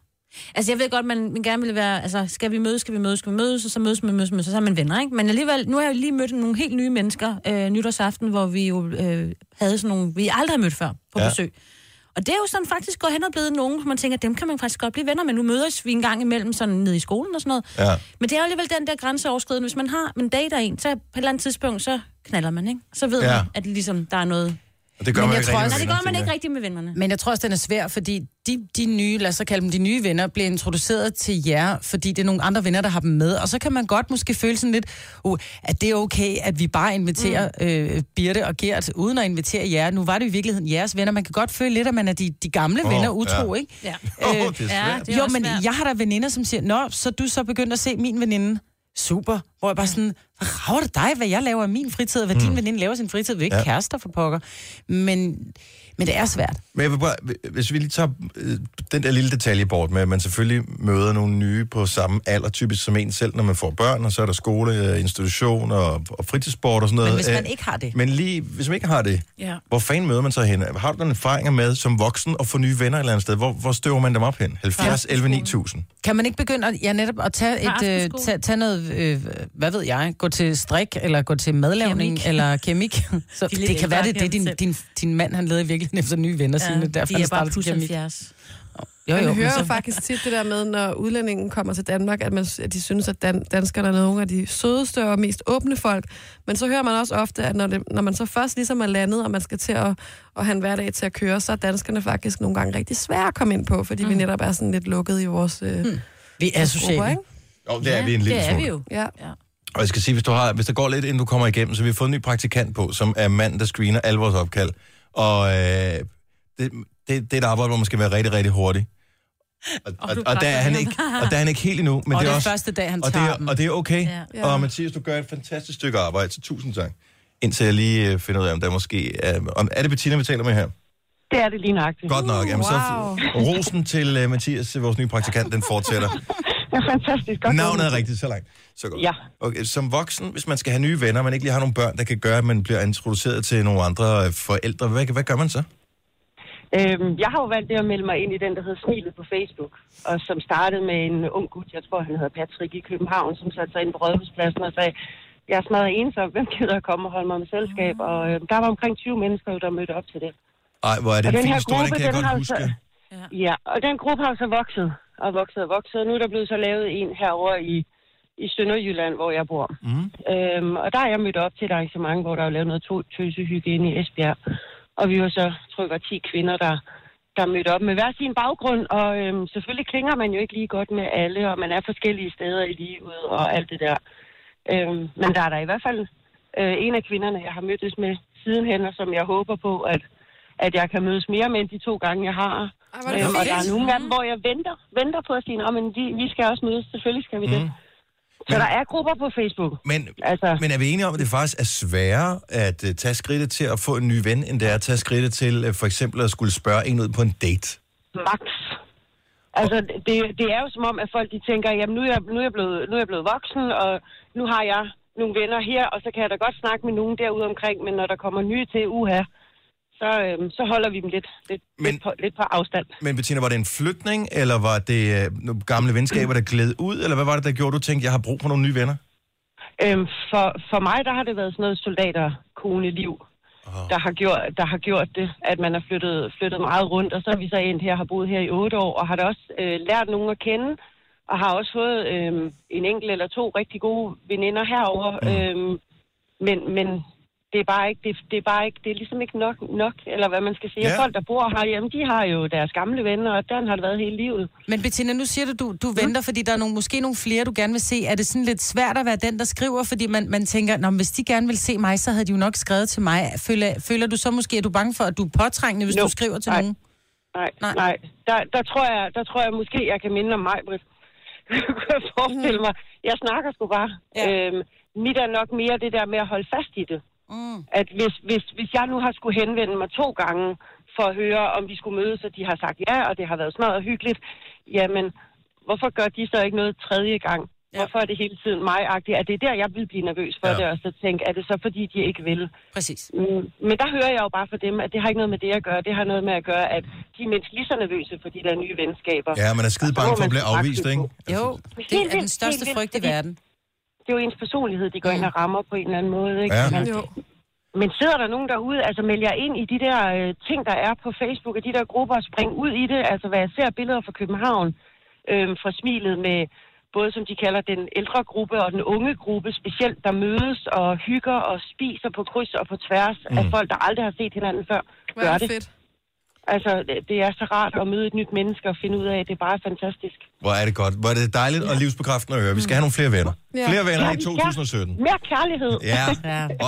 Speaker 5: Altså, jeg ved godt, man, man gerne vil være, altså, skal vi mødes, skal vi mødes, skal vi mødes, og så mødes man, mødes, og så er man venner, ikke? Men alligevel, nu har jeg jo lige mødt nogle helt nye mennesker øh, nytårsaften, hvor vi jo øh, havde sådan nogle, vi aldrig har mødt før på
Speaker 1: Ja.
Speaker 5: besøg. Og det er jo sådan faktisk gået hen og blevet nogen, hvor man tænker, dem kan man faktisk godt blive venner med. Nu mødes vi en gang imellem sådan nede i skolen og sådan noget.
Speaker 1: ja.
Speaker 5: Men det er jo alligevel den der grænseoverskridende. Hvis man har, man dater en, så på et eller andet tidspunkt, så knaller man, ikke? Så ved
Speaker 1: ja.
Speaker 5: man, at ligesom, der er noget...
Speaker 1: Og det gør
Speaker 2: Men
Speaker 1: man
Speaker 2: jeg
Speaker 1: ikke
Speaker 2: tror også-
Speaker 5: Nej, det gør man ikke
Speaker 1: jeg.
Speaker 5: rigtig med vennerne.
Speaker 2: Men jeg tror også, den er svær, fordi de, de nye, lad os så kalde dem de nye venner, bliver introduceret til jer, fordi det er nogle andre venner, der har dem med. Og så kan man godt måske føle sådan lidt, uh, at det er okay, at vi bare inviterer mm. øh, Birte og Gert, uden at invitere jer. Nu var det i virkeligheden jeres venner. Man kan godt føle lidt, at man er de, de gamle
Speaker 1: Åh,
Speaker 2: venner utro,
Speaker 1: ja.
Speaker 2: ikke?
Speaker 5: Ja.
Speaker 1: Åh,
Speaker 2: Øh,
Speaker 1: det er svært.
Speaker 2: jo, men jeg har da veninder, som siger, Nå, så er du så begyndt at se min veninde. Super. Hvor jeg bare sådan, hvad rager det dig, hvad jeg laver i min fritid, og hvad din veninde laver sin fritid? Vi er ikke
Speaker 1: ja.
Speaker 2: kærester for pokker. Men, men det er svært.
Speaker 1: Men jeg vil bare, hvis vi lige tager øh, den der lille detalje bort med, at man selvfølgelig møder nogle nye på samme alder, typisk som en selv, når man får børn, og så er der skole, øh, institution og, og fritidssport og sådan noget.
Speaker 2: Men hvis man ikke har det,
Speaker 1: Men lige, hvis man ikke har det,
Speaker 5: Ja.
Speaker 1: hvor fanden møder man så hen? Har du nogle erfaringer med som voksen at få nye venner et eller andet sted? Hvor, hvor støver man dem op hen? 70, 11, 9000.
Speaker 2: Kan man ikke begynde at, ja, netop at tage, et, øh, tage, tage noget, øh, hvad ved jeg, gå til strik, eller gå til madlavning,
Speaker 5: Keramik.
Speaker 2: eller keramik. [laughs] Så det kan være, det er det, din, din, din mand, han leder i virkeligheden efter nye venner ja, sine. Derfor
Speaker 5: de er bare plus
Speaker 2: keramik.
Speaker 5: 70.
Speaker 2: Jo,
Speaker 3: Man
Speaker 2: jo, men
Speaker 3: hører jo
Speaker 2: så,
Speaker 3: faktisk tit det der med, når udlændingen kommer til Danmark, at, man, at de synes, at dan, danskerne er nogle af de sødeste og mest åbne folk. Men så hører man også ofte, at når, det, når man så først ligesom er landet, og man skal til at, at have en hverdag til at køre, så er danskerne faktisk nogle gange rigtig svære at komme ind på, fordi mm. vi netop er sådan lidt lukket i vores øh, mm.
Speaker 2: vi er
Speaker 3: grupper,
Speaker 2: sociale.
Speaker 3: ikke?
Speaker 1: Jo, det er vi en lille
Speaker 5: det er
Speaker 1: smule.
Speaker 5: vi jo.
Speaker 3: Ja.
Speaker 1: Og jeg skal sige, hvis, du har, hvis der går lidt, inden du kommer igennem, så vi har fået en ny praktikant på, som er mand, der screener alle vores opkald. Og øh, det, det, det er et arbejde, hvor man skal være rigtig, rigtig hurtig. Og, og, og, der er han ikke, og der er han ikke helt endnu. Men
Speaker 2: og
Speaker 1: det er også,
Speaker 2: første dag, han
Speaker 1: og, det
Speaker 2: tager
Speaker 1: er,
Speaker 2: dem.
Speaker 1: og det er okay.
Speaker 5: Ja.
Speaker 3: Ja.
Speaker 1: Og Mathias, du gør et fantastisk stykke arbejde, så tusind tak. Indtil jeg lige øh, finder ud af, om der måske er... Om, er det Bettina, vi taler med her?
Speaker 11: Det er det lige nøjagtigt.
Speaker 1: Godt nok. Jamen,
Speaker 3: wow.
Speaker 1: så rosen til uh, Mathias, vores nye praktikant, den fortsætter. [laughs]
Speaker 11: Det er fantastisk. Godt
Speaker 1: Navnet er rigtigt, så langt. Så godt.
Speaker 11: Ja.
Speaker 1: Okay, som voksen, hvis man skal have nye venner, man ikke lige har nogle børn, der kan gøre, at man bliver introduceret til nogle andre øh, forældre, hvad, hvad gør man så?
Speaker 11: Øhm, jeg har jo valgt det at melde mig ind i den, der hedder Smilet på Facebook, og som startede med en ung gut, jeg tror han hedder Patrick i København, som satte sig ind på Rådhuspladsen og sagde, jeg er smadret ensom, hvem gider at komme og holde mig med selskab? Og øh, der var omkring 20 mennesker, der mødte op til det.
Speaker 1: Ej, hvor er det
Speaker 11: Og
Speaker 1: en
Speaker 11: den
Speaker 1: fin
Speaker 11: her
Speaker 1: historie, den
Speaker 11: gruppe,
Speaker 1: kan jeg
Speaker 11: den
Speaker 1: godt huske.
Speaker 11: så- Ja, og den gruppe har så vokset og vokset og vokset, og nu er der blevet så lavet en herover i, i Sønderjylland, hvor jeg bor.
Speaker 1: Mm.
Speaker 11: Øhm, og der er jeg mødt op til et arrangement, hvor der er lavet noget to- tøsehygiene i Esbjerg. Og vi var så, tror jeg, var 10 kvinder, der, der mødte op med hver sin baggrund. Og øhm, selvfølgelig klinger man jo ikke lige godt med alle, og man er forskellige steder i livet og alt det der. Øhm, men der er der i hvert fald øh, en af kvinderne, jeg har mødtes med sidenhen, og som jeg håber på, at, at jeg kan mødes mere med end de to gange, jeg har.
Speaker 3: Ej, hvor er det
Speaker 11: Øhm, og der er nogle dem, hvor jeg venter, venter på at sige, at vi, vi skal også mødes. Selvfølgelig skal vi det.
Speaker 1: Mm.
Speaker 11: Så der er grupper på Facebook.
Speaker 1: Men,
Speaker 11: Altså,
Speaker 1: men er vi enige om, at det faktisk er sværere at uh, tage skridtet til at få en ny ven, end det er at tage skridtet til uh, for eksempel at skulle spørge en ud på en date?
Speaker 11: max. Altså, det, det er jo som om, at folk de tænker, jamen nu er, jeg, nu, er jeg blevet, nu er jeg blevet voksen, og nu har jeg nogle venner her, og så kan jeg da godt snakke med nogen derude omkring, men når der kommer nye til uha, så, øhm, så holder vi dem lidt, lidt, men, lidt, på, lidt på afstand.
Speaker 1: Men Bettina, var det en flytning, eller var det øh, gamle venskaber, der gled ud, eller hvad var det, der gjorde, du tænkte, jeg har brug for nogle nye venner?
Speaker 11: Øhm, for, for mig, der har det været sådan noget soldater-kone-liv, oh. der, har gjort, der har gjort det, at man har flyttet, flyttet meget rundt, og så er vi så endt her, har boet her i otte år, og har da også øh, lært nogen at kende, og har også fået øh, en enkelt eller to rigtig gode veninder herover. Mm. Øhm, men, men det er bare ikke, det, det er bare ikke, det er ligesom ikke nok, nok eller hvad man skal sige.
Speaker 2: Ja.
Speaker 11: Folk, der bor herhjemme, de har jo deres gamle venner, og den har det været hele livet.
Speaker 2: Men Bettina, nu siger du, du, du venter, fordi der er nogle, måske nogle flere, du gerne vil se. Er det sådan lidt svært at være den, der skriver? Fordi man, man tænker, Nå, hvis de gerne vil se mig, så havde de jo nok skrevet til mig. Føler, føler du så måske, at du er bange for, at du er påtrængende, hvis
Speaker 11: No.
Speaker 2: du skriver til
Speaker 11: Nej.
Speaker 2: nogen?
Speaker 11: Nej, nej. nej. Der, der, tror jeg, der tror jeg måske, jeg kan minde om mig, Britt. [laughs] kunne jeg forestille mig. Jeg snakker sgu bare. Ja. Øhm, mit er nok mere det der med at holde fast i det.
Speaker 2: Mm.
Speaker 11: At hvis, hvis, hvis jeg nu har skulle henvende mig to gange for at høre, om vi skulle mødes, og de har sagt ja, og det har været noget hyggeligt, jamen, hvorfor gør de så ikke noget tredje gang? Ja. Hvorfor er det hele tiden mig-agtigt? Er det der, jeg vil blive nervøs for ja. det, og så tænke, er det så fordi, de ikke vil?
Speaker 2: Præcis.
Speaker 11: Mm, men der hører jeg jo bare fra dem, at det har ikke noget med det at gøre. Det har noget med at gøre, at de er mindst lige så nervøse for de der nye venskaber.
Speaker 1: Ja, man er skide bange for at blive afvist, ikke?
Speaker 2: Jo, det er den største frygt i verden.
Speaker 11: Det er jo ens personlighed, de går ind og rammer på en eller anden måde, ikke?
Speaker 1: Ja.
Speaker 11: Men, men sidder der nogen derude, altså melder jeg ind i de der øh, ting, der er på Facebook, og de der grupper, og spring ud i det, altså hvad jeg ser billeder fra København, øh, fra smilet med både som de kalder den ældre gruppe og den unge gruppe, specielt der mødes og hygger og spiser på kryds og på tværs mm. af folk, der aldrig har set hinanden før, gør
Speaker 3: er
Speaker 11: det.
Speaker 3: det fedt.
Speaker 11: Altså, det, er så rart at møde et nyt menneske og finde ud af, at det er bare fantastisk.
Speaker 1: Hvor er det godt. Hvor er det dejligt og livsbekræftende at høre. Vi skal have nogle flere venner.
Speaker 11: Ja.
Speaker 1: Flere venner
Speaker 11: Ja,
Speaker 1: i
Speaker 11: ja.
Speaker 1: 2017.
Speaker 11: Mere kærlighed. [laughs]
Speaker 1: Ja,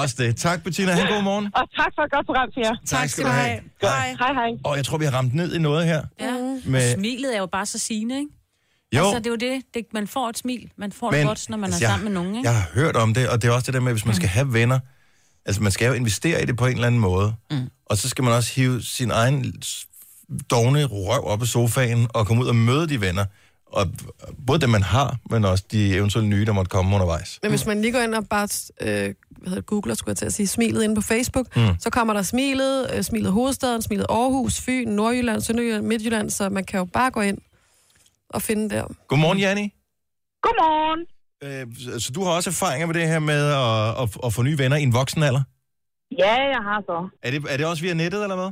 Speaker 1: også det. Tak, Bettina. Ha' en god morgen.
Speaker 11: Og tak for et godt program til jer.
Speaker 1: Tak skal du have.
Speaker 11: Hej. Hej, hej.
Speaker 1: Og jeg tror, vi har ramt ned i noget her.
Speaker 5: Ja.
Speaker 1: Med-
Speaker 5: Med... Smilet er jo bare så sigende, ikke?
Speaker 1: Jo.
Speaker 5: Altså, det er jo det. det. Man får et smil. Man får det godt, når man er
Speaker 1: altså, jeg-
Speaker 5: sammen med nogen, ikke?
Speaker 1: Jeg har hørt om det, og det er også det der med, hvis man skal have venner, altså man skal jo investere i det på en eller anden måde, mm. og så skal man også hive sin egen dogne røv op af sofaen og komme ud og møde de venner, og både dem, man har, men også de eventuelle nye, der måtte komme undervejs.
Speaker 3: Men hvis man lige går ind og bare øh, hvad hedder det, googler, skulle jeg til at sige, smilet inde på Facebook,
Speaker 1: mm.
Speaker 3: så kommer der smilet, øh, smilet hovedstaden, smilet Aarhus, Fyn, Nordjylland, Sønderjylland, Midtjylland, så man kan jo bare gå ind og finde der.
Speaker 1: Godmorgen, Janni.
Speaker 12: Godmorgen.
Speaker 1: Øh, så- så du har også erfaringer med det her med at, at, at få nye venner i en voksen alder?
Speaker 12: Ja, jeg har så.
Speaker 1: Er det, er det også via nettet, eller hvad?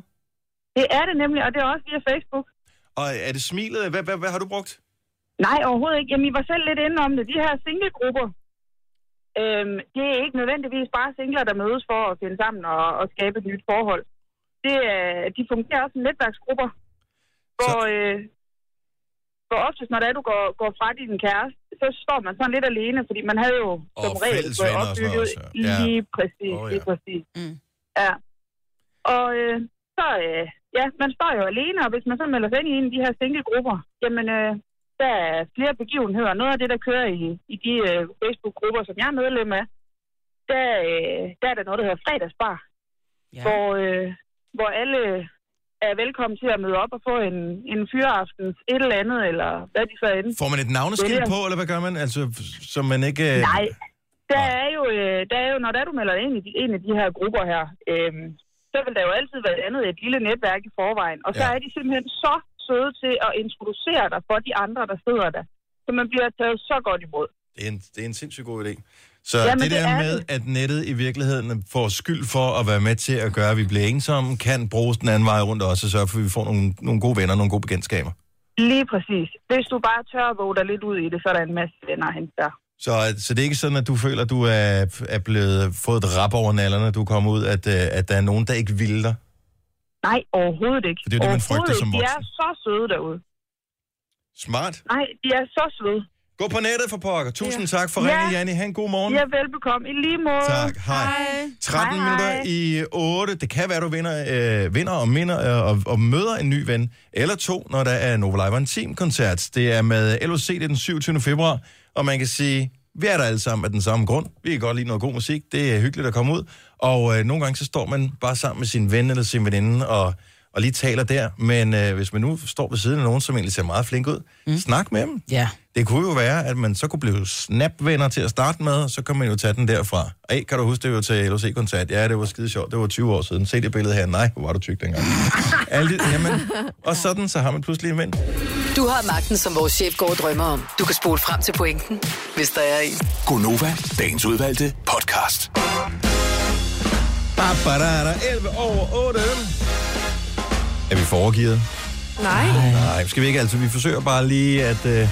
Speaker 12: Det er det nemlig, og det er også via Facebook.
Speaker 1: Og er det smilet? Hvad, hvad, hvad har du brugt?
Speaker 12: Nej, overhovedet ikke. Jamen, I var selv lidt inde om det. De her singlegrupper, øhm, det er ikke nødvendigvis bare singler, der mødes for at finde sammen og, og skabe et nyt forhold. Det, er- de fungerer også som netværksgrupper, hvor, øh, hvor oftest, når det er, du går, går fra din kæreste, så står man sådan lidt alene, fordi man havde jo som regel fået
Speaker 1: venner og noget
Speaker 12: opbygget
Speaker 1: også, ja.
Speaker 12: lige præcis,
Speaker 1: Åh, ja.
Speaker 12: lige præcis.
Speaker 2: Mm.
Speaker 12: Ja. Og øh, så, øh, ja, man står jo alene, og hvis man så melder sig ind i en af de her singlegrupper, jamen, øh, der er flere begivenheder. Noget af det, der kører i, i de øh, Facebook-grupper, som jeg er medlem af, der, øh, der er der noget, der hedder fredagsbar, ja. hvor, øh, hvor alle er velkommen til at møde op og få en, en fyreaftens et eller andet, eller hvad de så end.
Speaker 1: Får man et navneskilt på, eller hvad gør man? Altså, så man ikke... øh,
Speaker 12: Nej, der er jo, øh, der er jo når der er, du melder ind i de, en af de her grupper her, øh, så vil der jo altid være et andet et lille netværk i forvejen. Og så
Speaker 1: Ja.
Speaker 12: er de simpelthen så søde til at introducere dig for de andre, der sidder der. Så man bliver taget så godt imod.
Speaker 1: Det er en, det er en sindssygt god idé. Så
Speaker 12: Jamen,
Speaker 1: det
Speaker 12: det
Speaker 1: der
Speaker 12: er
Speaker 1: med,
Speaker 12: det.
Speaker 1: at nettet i virkeligheden får skyld for at være med til at gøre, at vi bliver ensomme, kan bruges den anden vej rundt også, og sørge for, at vi får nogle, nogle gode venner, nogle gode bekendtskaber.
Speaker 12: Lige præcis. Hvis du bare tør at våge dig lidt ud i det, så er der en masse venner at hente der.
Speaker 1: Så, så det er ikke sådan, at du føler, at du er, er blevet fået et rap over nallerne, du kommer ud, at, øh, at der er nogen, der ikke vil dig.
Speaker 12: Nej, overhovedet ikke.
Speaker 1: For det er jo det, man frygter som
Speaker 12: ikke. De er så søde derude.
Speaker 1: Smart.
Speaker 12: Nej, de er så søde.
Speaker 1: Gå på nettet for pokker. Tusind
Speaker 12: Ja.
Speaker 1: tak for
Speaker 12: Ja.
Speaker 1: ringen, Janni. Ha' en god morgen.
Speaker 12: Ja, velbekomme. I lige måde.
Speaker 1: Tak. Hej. 13
Speaker 12: Hej, hej.
Speaker 1: minutter i 8. Det kan være, du vinder, øh, vinder og, minder, øh, og, og møder en ny ven. Eller to, når der er Nova Live Team koncert. Det er med LOC, det er den 27. februar. Og man kan sige, vi er der alle sammen af den samme grund. Vi kan godt lide noget god musik. Det er hyggeligt at komme ud. Og øh, nogle gange så står man bare sammen med sin ven eller sin veninde og, og lige taler der. Men øh, hvis man nu står ved siden af nogen, som egentlig ser meget flink ud, mm. snak med dem.
Speaker 2: Ja.
Speaker 1: Det kunne jo være, at man så kunne blive snapvenner til at starte med, og så kan man jo tage den derfra. Ej, kan du huske, det var til LOC-koncert? Ja, det var skide sjovt. Det var 20 år siden. Se det billede her. Nej, hvor var du tyk dengang. [laughs] Alle, jamen, og sådan, så har man pludselig en ven.
Speaker 6: Du har magten, som vores chef går og drømmer om. Du kan spole frem til pointen, hvis der er en.
Speaker 10: Gonova, dagens udvalgte podcast.
Speaker 1: Ba-ba-da-da, 11 over 8. Er vi foregivet?
Speaker 3: Nej.
Speaker 1: Nej, skal vi ikke altid. Vi forsøger bare lige at øh,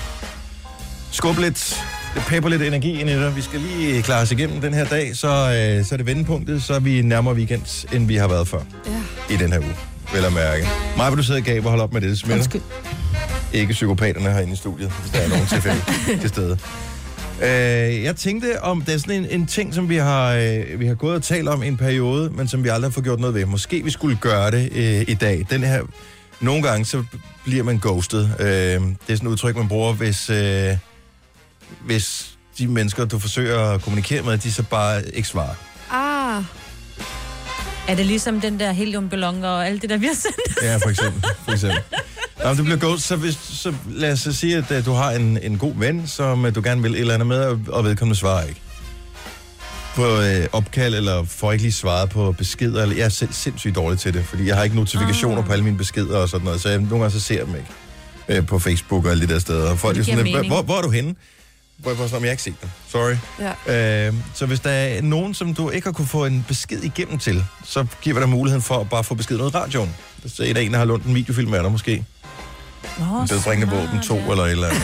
Speaker 1: skubbe lidt, pepper lidt energi ind i det. Vi skal lige klare os igennem den her dag, så, øh, så er det vendepunktet, så er vi nærmere weekend, end vi har været før
Speaker 3: Ja.
Speaker 1: i den her uge. Vel at mærke. Mig vil du sidde og gabe og holde op med det, det smitter.
Speaker 2: Undskyld.
Speaker 1: Ikke psykopaterne herinde i studiet, hvis der er nogen [laughs] tilfælde til stede. Øh, jeg tænkte om, det er sådan en, en ting, som vi har, øh, vi har gået og talt om i en periode, men som vi aldrig har fået gjort noget ved. Måske vi skulle gøre det øh, i dag. Den her, nogle gange så bliver man ghostet. Øh, det er sådan et udtryk, man bruger, hvis, øh, hvis de mennesker, du forsøger at kommunikere med, de så bare ikke svarer.
Speaker 3: Ah,
Speaker 5: Er det ligesom den der heliumballon og alt det, der vi har sendt?
Speaker 1: Ja, for eksempel. For eksempel. Nå, du bliver ghost, så, hvis, så lad os sige, at uh, du har en, en god ven, som uh, du gerne vil et eller andet med, og, og vedkommende svarer ikke. På uh, opkald, eller får ikke lige svaret på beskeder. Eller, jeg er selv sindssygt dårlig til det, fordi jeg har ikke notifikationer
Speaker 5: Ah.
Speaker 1: på alle mine beskeder og sådan noget, så jeg, nogle gange så ser jeg dem ikke uh, på Facebook og alle de der steder. Og folk er sådan lidt, hvor, hvor, hvor er du henne? Hvor bare sådan, "Om jeg ikke set dem. Sorry.
Speaker 3: ja.
Speaker 1: Øh, så hvis der er nogen, som du ikke har kunne få en besked igennem til, så giver vi dig muligheden for at bare få besked ud radioen. Så er der en, der har lånt en videofilm af dig måske. En dødbringende våben 2 eller et eller andet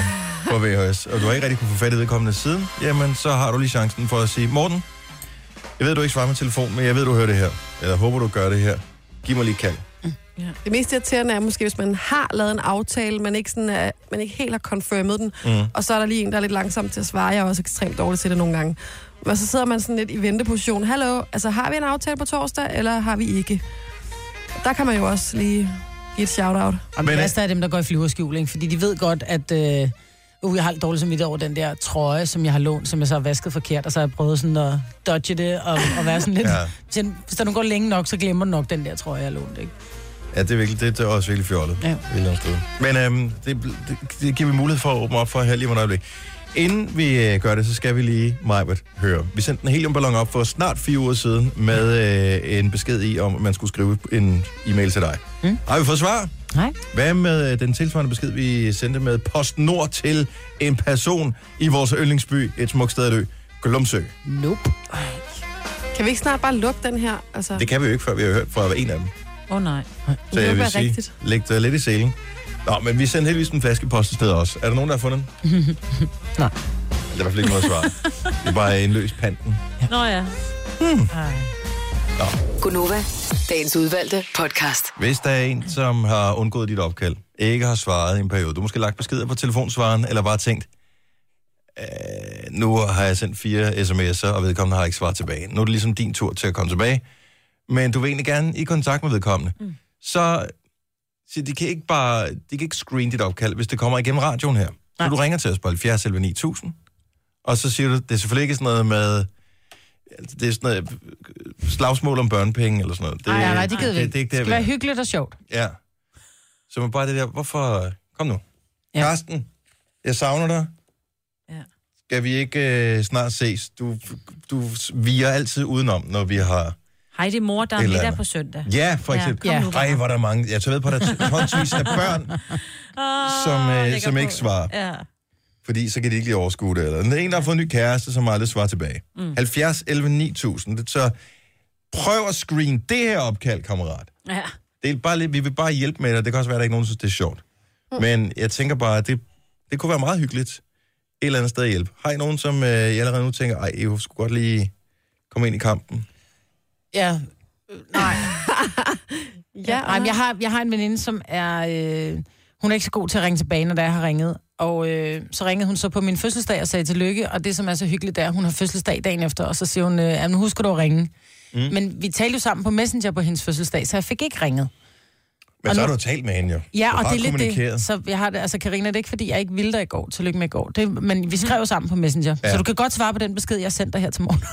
Speaker 1: på VHS. Og du har ikke rigtig kunne få fat i vedkommende siden, jamen så har du lige chancen for at sige, Morten, jeg ved, du ikke svarer med telefon, men jeg ved, du hører det her. Eller håber, du gør det her. Giv mig lige kald.
Speaker 3: Det mest irriterende er måske, hvis man har lavet en aftale, men ikke, sådan, er, man ikke helt har confirmet den,
Speaker 1: Mm.
Speaker 3: og så er der lige en, der er lidt langsom til at svare. Jeg er også ekstremt dårlig til det nogle gange. Og så sidder man sådan lidt i venteposition. Hallo, altså har vi en aftale på torsdag, eller har vi ikke? Der kan man jo også lige give et shout-out.
Speaker 2: Og
Speaker 1: Men,
Speaker 2: det værste er dem, der går i flyverskjul, ikke? Fordi de ved godt, at... Øh, uh, jeg har lidt dårligt samvittighed over den der trøje, som jeg har lånt, som jeg så har vasket forkert, og så har jeg prøvet sådan at dodge det, og, og være sådan lidt...
Speaker 1: Ja.
Speaker 2: Hvis der nu går længe nok, så glemmer du nok den der trøje, jeg har lånt, ikke?
Speaker 1: Ja, det er, virkelig, det, det er også virkelig fjollet.
Speaker 2: Ja.
Speaker 1: Men øhm, det, det, det giver vi mulighed for at åbne op for her lige om et øjeblik. Inden vi øh, gør det, så skal vi lige, Majbert, høre. Vi sendte en heliumballon op for snart fire uger siden med øh, en besked i, om at man skulle skrive en e-mail til dig.
Speaker 2: Mm.
Speaker 1: Har vi fået svar?
Speaker 2: Nej.
Speaker 1: Hvad med øh, den tilsvarende besked, vi sendte med PostNord til en person i vores yndlingsby, et smukt sted at ø, Glumsø?
Speaker 2: Nope.
Speaker 3: Kan vi ikke snart bare lukke den her? Altså,
Speaker 1: Det kan vi jo ikke, før vi har hørt fra en af dem.
Speaker 5: Åh oh, nej.
Speaker 1: Så jeg vil sige,
Speaker 3: rigtigt.
Speaker 1: læg dig lidt i selen. Nå, men vi sendte heldigvis en flaske post et sted også. Er der nogen, der har fundet den?
Speaker 2: Nej.
Speaker 1: Der er i hvert fald ikke noget svar. Det er bare en løs panten.
Speaker 5: Nå ja.
Speaker 6: Gunova, dagens udvalgte podcast.
Speaker 1: Hvis der er en, som har undgået dit opkald, ikke har svaret i en periode, du måske lagt beskeder på telefonsvaren, eller bare tænkt, øh, nu har jeg sendt fire sms'er, og vedkommende har ikke svaret tilbage. Nu er det ligesom din tur til at komme tilbage, men du vil egentlig gerne i kontakt med vedkommende. Mm. Så, så de kan ikke bare, de kan ikke screen dit opkald, hvis det kommer igennem radioen her. Så
Speaker 2: Nej.
Speaker 1: du ringer til os på 70 11 9000, og så siger du, det er selvfølgelig ikke sådan noget med, det er sådan noget øh, slagsmål om børnepenge eller sådan noget. Det,
Speaker 2: Nej, nej, nej, det gider vi
Speaker 1: det,
Speaker 2: ikke.
Speaker 1: det, ikke
Speaker 2: Det
Speaker 1: der,
Speaker 2: skal være hyggeligt og sjovt.
Speaker 1: Ja. Så man bare det der, hvorfor... Kom nu.
Speaker 2: Ja.
Speaker 1: Karsten, jeg savner dig.
Speaker 5: Ja.
Speaker 1: Skal vi ikke øh, snart ses? Du, du viger altid udenom, når vi har...
Speaker 5: Heidi mor, der er middag på søndag.
Speaker 1: Ja, for eksempel.
Speaker 5: Ja, nu
Speaker 1: Ej, hvor er der mange... Jeg tager ved på, at der er tonsvis af børn, [laughs]
Speaker 5: Oh,
Speaker 1: som, øh, som ikke svarer.
Speaker 5: Ja.
Speaker 1: Fordi så kan de ikke lige overskue det. Eller der er en, der har fået en ny kæreste, som aldrig svarer tilbage. Mm. 70, 11, 9000. Det- Så prøv at screen det her opkald, kammerat.
Speaker 5: ja.
Speaker 1: Det er bare lidt, vi vil bare hjælpe med det, det kan også være, at der ikke er nogen, synes, det er sjovt. Mm. Men jeg tænker bare, at det, det kunne være meget hyggeligt et eller andet sted at hjælpe. Har I nogen, som øh, jeg allerede nu tænker, ej, jeg skulle godt lige komme ind i kampen?
Speaker 2: Ja. Øh, Nej.
Speaker 3: ja,
Speaker 2: Nej, [laughs] men jeg har, jeg har en veninde, som er... Øh, hun er ikke så god til at ringe tilbage, når der jeg har ringet. Og øh, så ringede hun så på min fødselsdag og sagde tillykke. Og det, som er så hyggeligt, det er, at hun har fødselsdag dagen efter. Og så siger hun, øh, "Jamen, nu husker du at ringe. Mm. Men vi talte jo sammen på Messenger på hendes fødselsdag, så jeg fik ikke ringet.
Speaker 1: Men
Speaker 2: Og
Speaker 1: så
Speaker 2: nu-
Speaker 1: har du talt med hende jo.
Speaker 2: Ja,
Speaker 1: du
Speaker 2: og det er lidt det. Så jeg har det, altså Karina, det er ikke, fordi jeg ikke ville dig i går. Tillykke med i går. Det, men vi skrev jo sammen på Messenger. Ja. Så du kan godt svare på den besked, jeg sendte dig her til morgen. [laughs]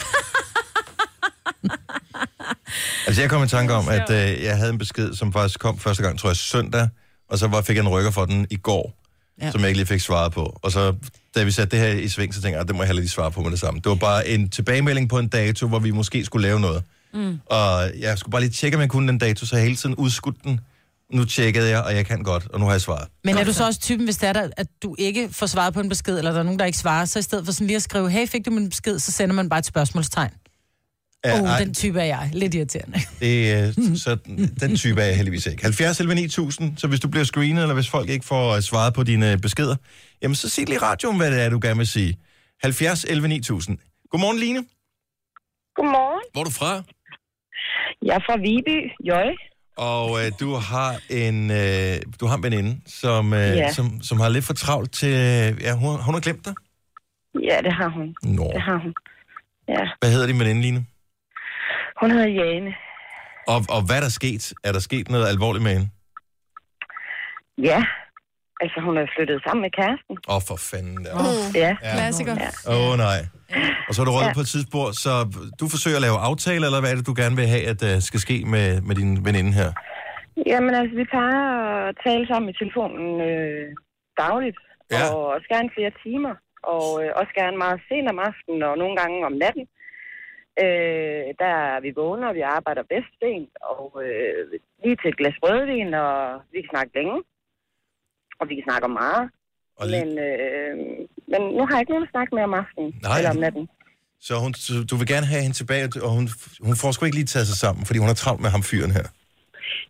Speaker 2: [laughs]
Speaker 1: Altså, jeg kom i tanke om, at øh, jeg havde en besked, som faktisk kom første gang, tror jeg, søndag, og så var, fik jeg en rykker for den i går, ja.
Speaker 2: Ja.
Speaker 1: som jeg ikke lige fik svaret på. Og så, da vi satte det her i sving, så tænkte jeg, at det må jeg heller lige svare på med det samme. Det var bare en tilbagemelding på en dato, hvor vi måske skulle lave noget.
Speaker 2: Mm.
Speaker 1: Og jeg skulle bare lige tjekke, om jeg kunne den dato, så jeg hele tiden udskudt den. Nu tjekkede jeg, og jeg kan godt, og nu har jeg svaret.
Speaker 2: Men er du så også typen, hvis det er der, at du ikke får svaret på en besked, eller der er nogen, der ikke svarer, så i stedet for sådan lige at skrive, hey, fik du min besked, så sender man bare et spørgsmålstegn.
Speaker 1: Ja,
Speaker 2: oh,
Speaker 1: ej,
Speaker 2: den type er jeg. Lidt irriterende. [laughs]
Speaker 1: Det, er, så den type er jeg heldigvis ikke. 70 11 9000, så hvis du bliver screenet, eller hvis folk ikke får øh, svaret på dine beskeder, jamen så sig lige i radioen, hvad det er, du gerne vil sige. 70 11 9000. Godmorgen, Line.
Speaker 13: Godmorgen.
Speaker 1: Hvor er du fra?
Speaker 13: Jeg er fra Viby, Jøj.
Speaker 1: Og øh, du har en øh, du har en veninde, som, øh,
Speaker 13: Ja.
Speaker 1: som, som har lidt for travlt til... Øh, ja, hun, hun har glemt dig.
Speaker 13: Ja, det har hun.
Speaker 1: Nå.
Speaker 13: Det har hun. Ja,
Speaker 1: Hvad hedder din veninde, Line?
Speaker 13: Hun hedder Jane.
Speaker 1: Og, og hvad er der sket? Er der sket noget alvorligt med hende?
Speaker 13: Ja, altså hun er flyttet sammen med kæresten.
Speaker 1: Åh, oh, for fanden. Ja.
Speaker 13: Mm. Ja.
Speaker 3: Klassiker.
Speaker 13: Ja.
Speaker 1: Åh, oh, nej. Og så er du røget
Speaker 13: Ja.
Speaker 1: på et tidspunkt, så du forsøger at lave aftaler, eller hvad er det, du gerne vil have, at uh, skal ske med, med din veninde her?
Speaker 13: Jamen altså, vi plejer at tale sammen i telefonen øh, dagligt.
Speaker 1: Ja.
Speaker 13: Og også gerne flere timer. Og øh, også gerne meget sent om aftenen, og nogle gange om natten. Øh, der er vi vågner, og vi arbejder bedst sent. Og øh, lige til et glas rødvin, og vi kan snakke længe. Og vi kan snakke om meget.
Speaker 1: Og lige-
Speaker 13: Men, øh, men nu har jeg ikke nogen at snakke med om aftenen.
Speaker 1: Nej.
Speaker 13: Eller om natten.
Speaker 1: Så hun, så du vil gerne have hende tilbage, og hun, hun får sgu ikke lige taget sig sammen, fordi hun har travlt med ham fyren her.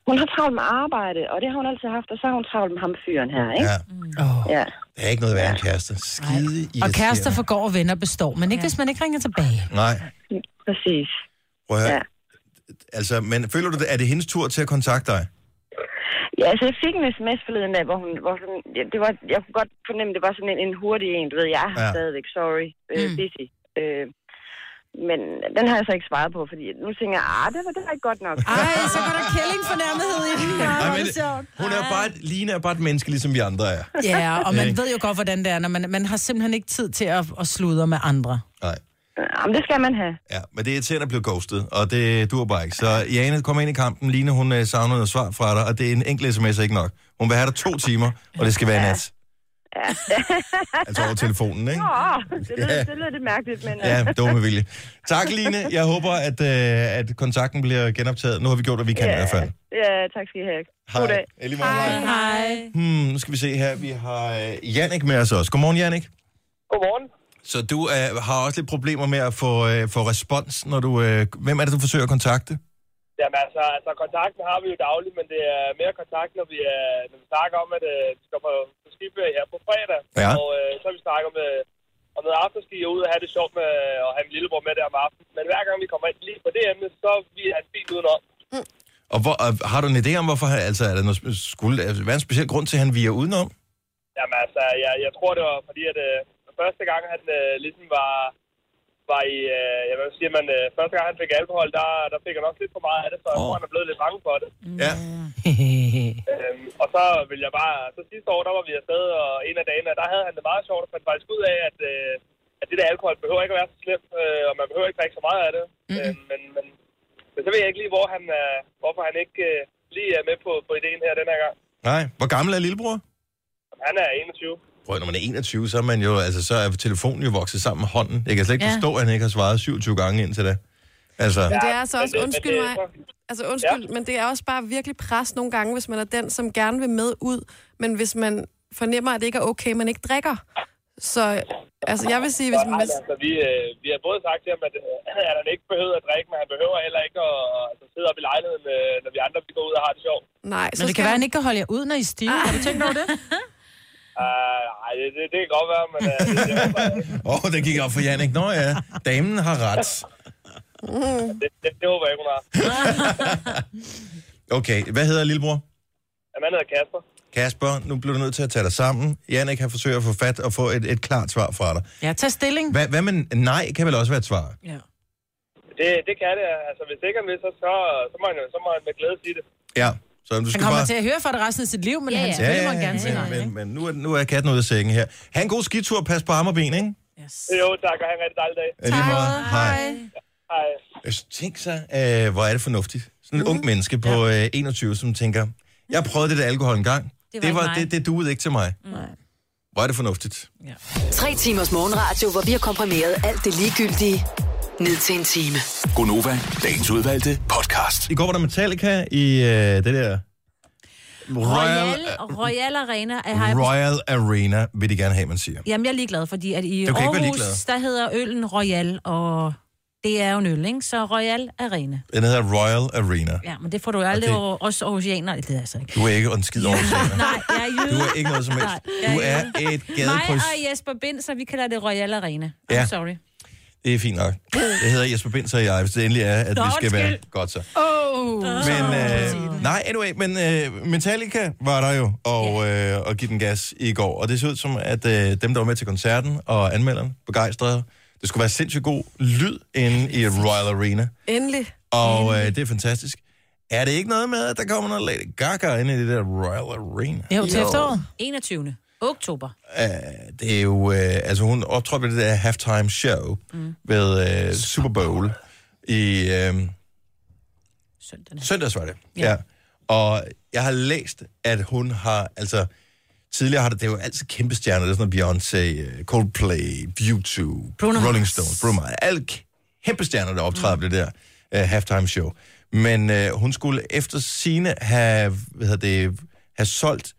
Speaker 13: Hun har travlt med arbejde, og det har hun altid haft, og så har hun travlt med ham fyren her, ikke?
Speaker 1: Ja.
Speaker 2: Oh.
Speaker 13: Ja.
Speaker 1: Der er ikke noget værre end kærester. Skide
Speaker 2: Og kærester forgår og venner består, men ikke hvis man ikke ringer tilbage.
Speaker 1: Nej,
Speaker 13: Præcis.
Speaker 1: prøv at høre.
Speaker 13: Ja.
Speaker 1: Altså, men føler du, det- er det hendes tur til at kontakte dig?
Speaker 13: Ja, altså jeg fik en sms forleden dag, hvor hun, hvor sådan, ja, det var, jeg kunne godt fornemme, det var sådan en, en hurtig en, du ved, jeg er
Speaker 1: Ja.
Speaker 13: stadigvæk, sorry, øh,
Speaker 2: Mm.
Speaker 13: busy. Øh, men den har jeg så ikke svaret på, fordi nu tænker jeg, ah, det var, det var ikke godt nok.
Speaker 2: Ej, så går der kælling fornærmethed i den.
Speaker 1: Men
Speaker 2: sjovt.
Speaker 1: Hun er bare, et- Line er bare et menneske, ligesom vi andre er.
Speaker 2: Ja, og man ved jo godt, hvordan det er, når man, man har simpelthen ikke tid til at, at sludre med andre.
Speaker 1: Nej.
Speaker 13: Jamen, det skal man have.
Speaker 1: Ja, men det er irriterende at blive ghostet, og det dur bare ikke. Så Jane kommer ind i kampen. Line, hun øh, savner noget svar fra dig, og det er en enkelt sms ikke nok. Hun vil have dig to timer, og det skal være i nat.
Speaker 13: Ja. [laughs]
Speaker 1: Altså over telefonen, ikke?
Speaker 13: Åh, det lød,
Speaker 1: Ja.
Speaker 13: det lød lidt mærkeligt, men... øh,
Speaker 1: Ja, det var med vilje. Tak, Line. Jeg håber, at, øh, at kontakten bliver genoptaget. Nu har vi gjort, hvad vi kan i hvert fald.
Speaker 13: Ja, tak skal I have. God dag.
Speaker 1: Måde, hej.
Speaker 2: Hej.
Speaker 1: Hmm, nu skal vi se her. Vi har øh, Jannik med os også. Godmorgen, Jannik.
Speaker 14: Godmorgen.
Speaker 1: Så du øh, har også lidt problemer med at få, øh, få respons, når du... Øh, hvem er det, du forsøger at kontakte?
Speaker 14: Jamen altså, altså, kontakten har vi jo dagligt, men det er mere kontakt, når vi, er, når vi snakker om, at øh, vi skal på, på skiferie her på fredag.
Speaker 1: Ja.
Speaker 14: Og øh, så har vi snakket om, øh, om noget afterski og ud og have det sjovt med at have min lillebror med der om aftenen. Men hver gang vi kommer ind lige på det emne, så er vi han fint udenom.
Speaker 1: Og hvor, øh, har du en idé om, hvorfor... han- Altså, er der noget, skulle der være en speciel grund til, at han viger udenom?
Speaker 14: Jamen altså, jeg, jeg tror, det var fordi, at øh, første gang han øh, ligesom var, var i... Øh, jeg vil sige, man, øh, første gang han fik alkohol, der, der fik han også lidt for meget af det, så jeg tror, han er blevet lidt bange for det.
Speaker 1: Ja. [laughs]
Speaker 14: Øhm, og så vil jeg bare... Så sidste år, der var vi afsted, og en af dagene, der havde han det meget sjovt, og fandt faktisk ud af, at, øh, at det der alkohol behøver ikke at være så slemt, øh, og man behøver ikke drikke så meget af det. Mm. Øhm, men, men, men så ved jeg ikke lige, hvor han, øh, hvorfor han ikke øh, lige er med på, på ideen her den her gang.
Speaker 1: Nej. Hvor gammel er lillebror?
Speaker 14: Han er 21.
Speaker 1: Prøv, når man er 21, så er man jo, altså, så er telefonen jo vokset sammen med hånden. Jeg kan slet ikke
Speaker 3: Ja.
Speaker 1: forstå, at han ikke har svaret 27 gange indtil da. Altså,
Speaker 3: Men det er altså også, undskyld mig, altså undskyld, men det er også bare virkelig pres nogle gange, hvis man er den, som gerne vil med ud, men hvis man fornemmer, at det ikke er okay, man ikke drikker. Så altså, jeg vil sige, hvis man...
Speaker 14: Nej, altså, vi, øh, vi har både sagt til ham, at, øh, [clears throat] at han ikke behøver at drikke, men han behøver heller ikke at altså, sidde op i lejligheden, øh, når vi andre vi går ud og har det sjovt.
Speaker 3: Nej,
Speaker 2: Men det kan være, at han ikke kan holde jer ud, når I er stive. Har du tænkt over det? [laughs]
Speaker 14: Uh, nej, det, det, det kan godt være, men uh, det, det. [laughs]
Speaker 1: Åh, oh, den gik op for Jannik. Nå ja, damen har ret. [laughs]
Speaker 14: det, det, det håber jeg ikke, hun har. [laughs]
Speaker 1: Okay, hvad hedder lillebror?
Speaker 14: Jamen, han hedder Kasper.
Speaker 1: Kasper, nu bliver du nødt til at tage dig sammen. Jannik har forsøgt at få fat og få et, et klart svar fra dig.
Speaker 2: Ja, tag stilling.
Speaker 1: Hvad, hvad med nej, kan vel også være et svar?
Speaker 14: Det, det kan det. Altså, hvis ikke han vil, så, så, så, må han, jo- så må han med glæde sige det.
Speaker 1: Ja, så du
Speaker 2: Han
Speaker 1: skal
Speaker 2: kommer
Speaker 1: bare...
Speaker 2: til at høre fra det resten af sit liv, men
Speaker 5: Ja,
Speaker 2: han
Speaker 5: ja.
Speaker 2: selvfølgelig må han gerne sige nej.
Speaker 1: men, men nu, er, nu er katten ude af sengen her. Ha' en god skitur, pas på arm og ben, ikke?
Speaker 14: Jo, tak, og have en rigtig dejlig dag.
Speaker 1: Ja, lige meget. Hej.
Speaker 14: Hej.
Speaker 1: Jeg tænk sig, øh, hvor er det fornuftigt. Sådan et mm. ung menneske på øh, 21, som tænker, jeg prøvet det der alkohol en gang.
Speaker 6: Det var
Speaker 1: Det,
Speaker 6: ikke
Speaker 1: var,
Speaker 6: mig."
Speaker 1: det, det duede ikke til mig.
Speaker 6: Nej.
Speaker 1: Hvor er det fornuftigt.
Speaker 6: Tre timers morgenradio, hvor vi har komprimeret alt det ligegyldige ned til en time.
Speaker 10: Gonova, dagens udvalgte podcast.
Speaker 1: I går var der Metallica i øh, det der Royal,
Speaker 5: Royal, Royal Arena er har jeg
Speaker 1: Royal Arena, vil de gerne have, man siger.
Speaker 5: Jamen, jeg er ligeglad, fordi at i Aarhus, der hedder øllen Royal, og det er jo en øl, ikke? Så Royal Arena.
Speaker 1: Den hedder Royal Arena.
Speaker 5: Ja, men det får du jo aldrig over os aarhusianer. Det er altså ikke.
Speaker 1: Du er ikke en skid over [laughs]
Speaker 5: Nej, jeg er jøde.
Speaker 1: Du er ikke noget som helst.
Speaker 5: Nej, jeg
Speaker 1: Du er et
Speaker 5: Mig
Speaker 1: gadekryds.
Speaker 5: og Jesper Bind, så vi kalder det Royal Arena. I'm
Speaker 1: Ja.
Speaker 5: sorry.
Speaker 1: Det er fint nok. Det hedder Jesper Binds og jeg, hvis det endelig er, at
Speaker 5: Nå,
Speaker 1: vi skal være godt så.
Speaker 2: Oh.
Speaker 1: Men, øh, nej, anyway, men øh, Metallica var der jo, og, øh, og give den gas i går. Og det så ud som, at øh, dem, der var med til koncerten, og anmelderen, begejstrede. Det skulle være sindssygt god lyd inde i Royal Arena.
Speaker 3: Endelig.
Speaker 1: Og øh, det er fantastisk. Er det ikke noget med, at der kommer noget Lady Gaga ind i det der Royal Arena?
Speaker 2: Jo, til efteråret.
Speaker 5: 21. oktober.
Speaker 1: Uh, det er jo, uh, altså hun optrådte det der halftime show mm. ved uh, Super Bowl i uh,
Speaker 5: søndags.
Speaker 1: søndags, var det. Ja. ja. Og jeg har læst, at hun har, altså tidligere har det, det er jo altid kæmpe stjerner, det er sådan noget Beyoncé, Coldplay, U2,
Speaker 5: Bruno
Speaker 1: Rolling. Stones, Bruno Mars, alle kæmpe stjerner, der optræder mm. det der uh, halftime show. Men uh, hun skulle efter sine have, hvad hedder det, have solgt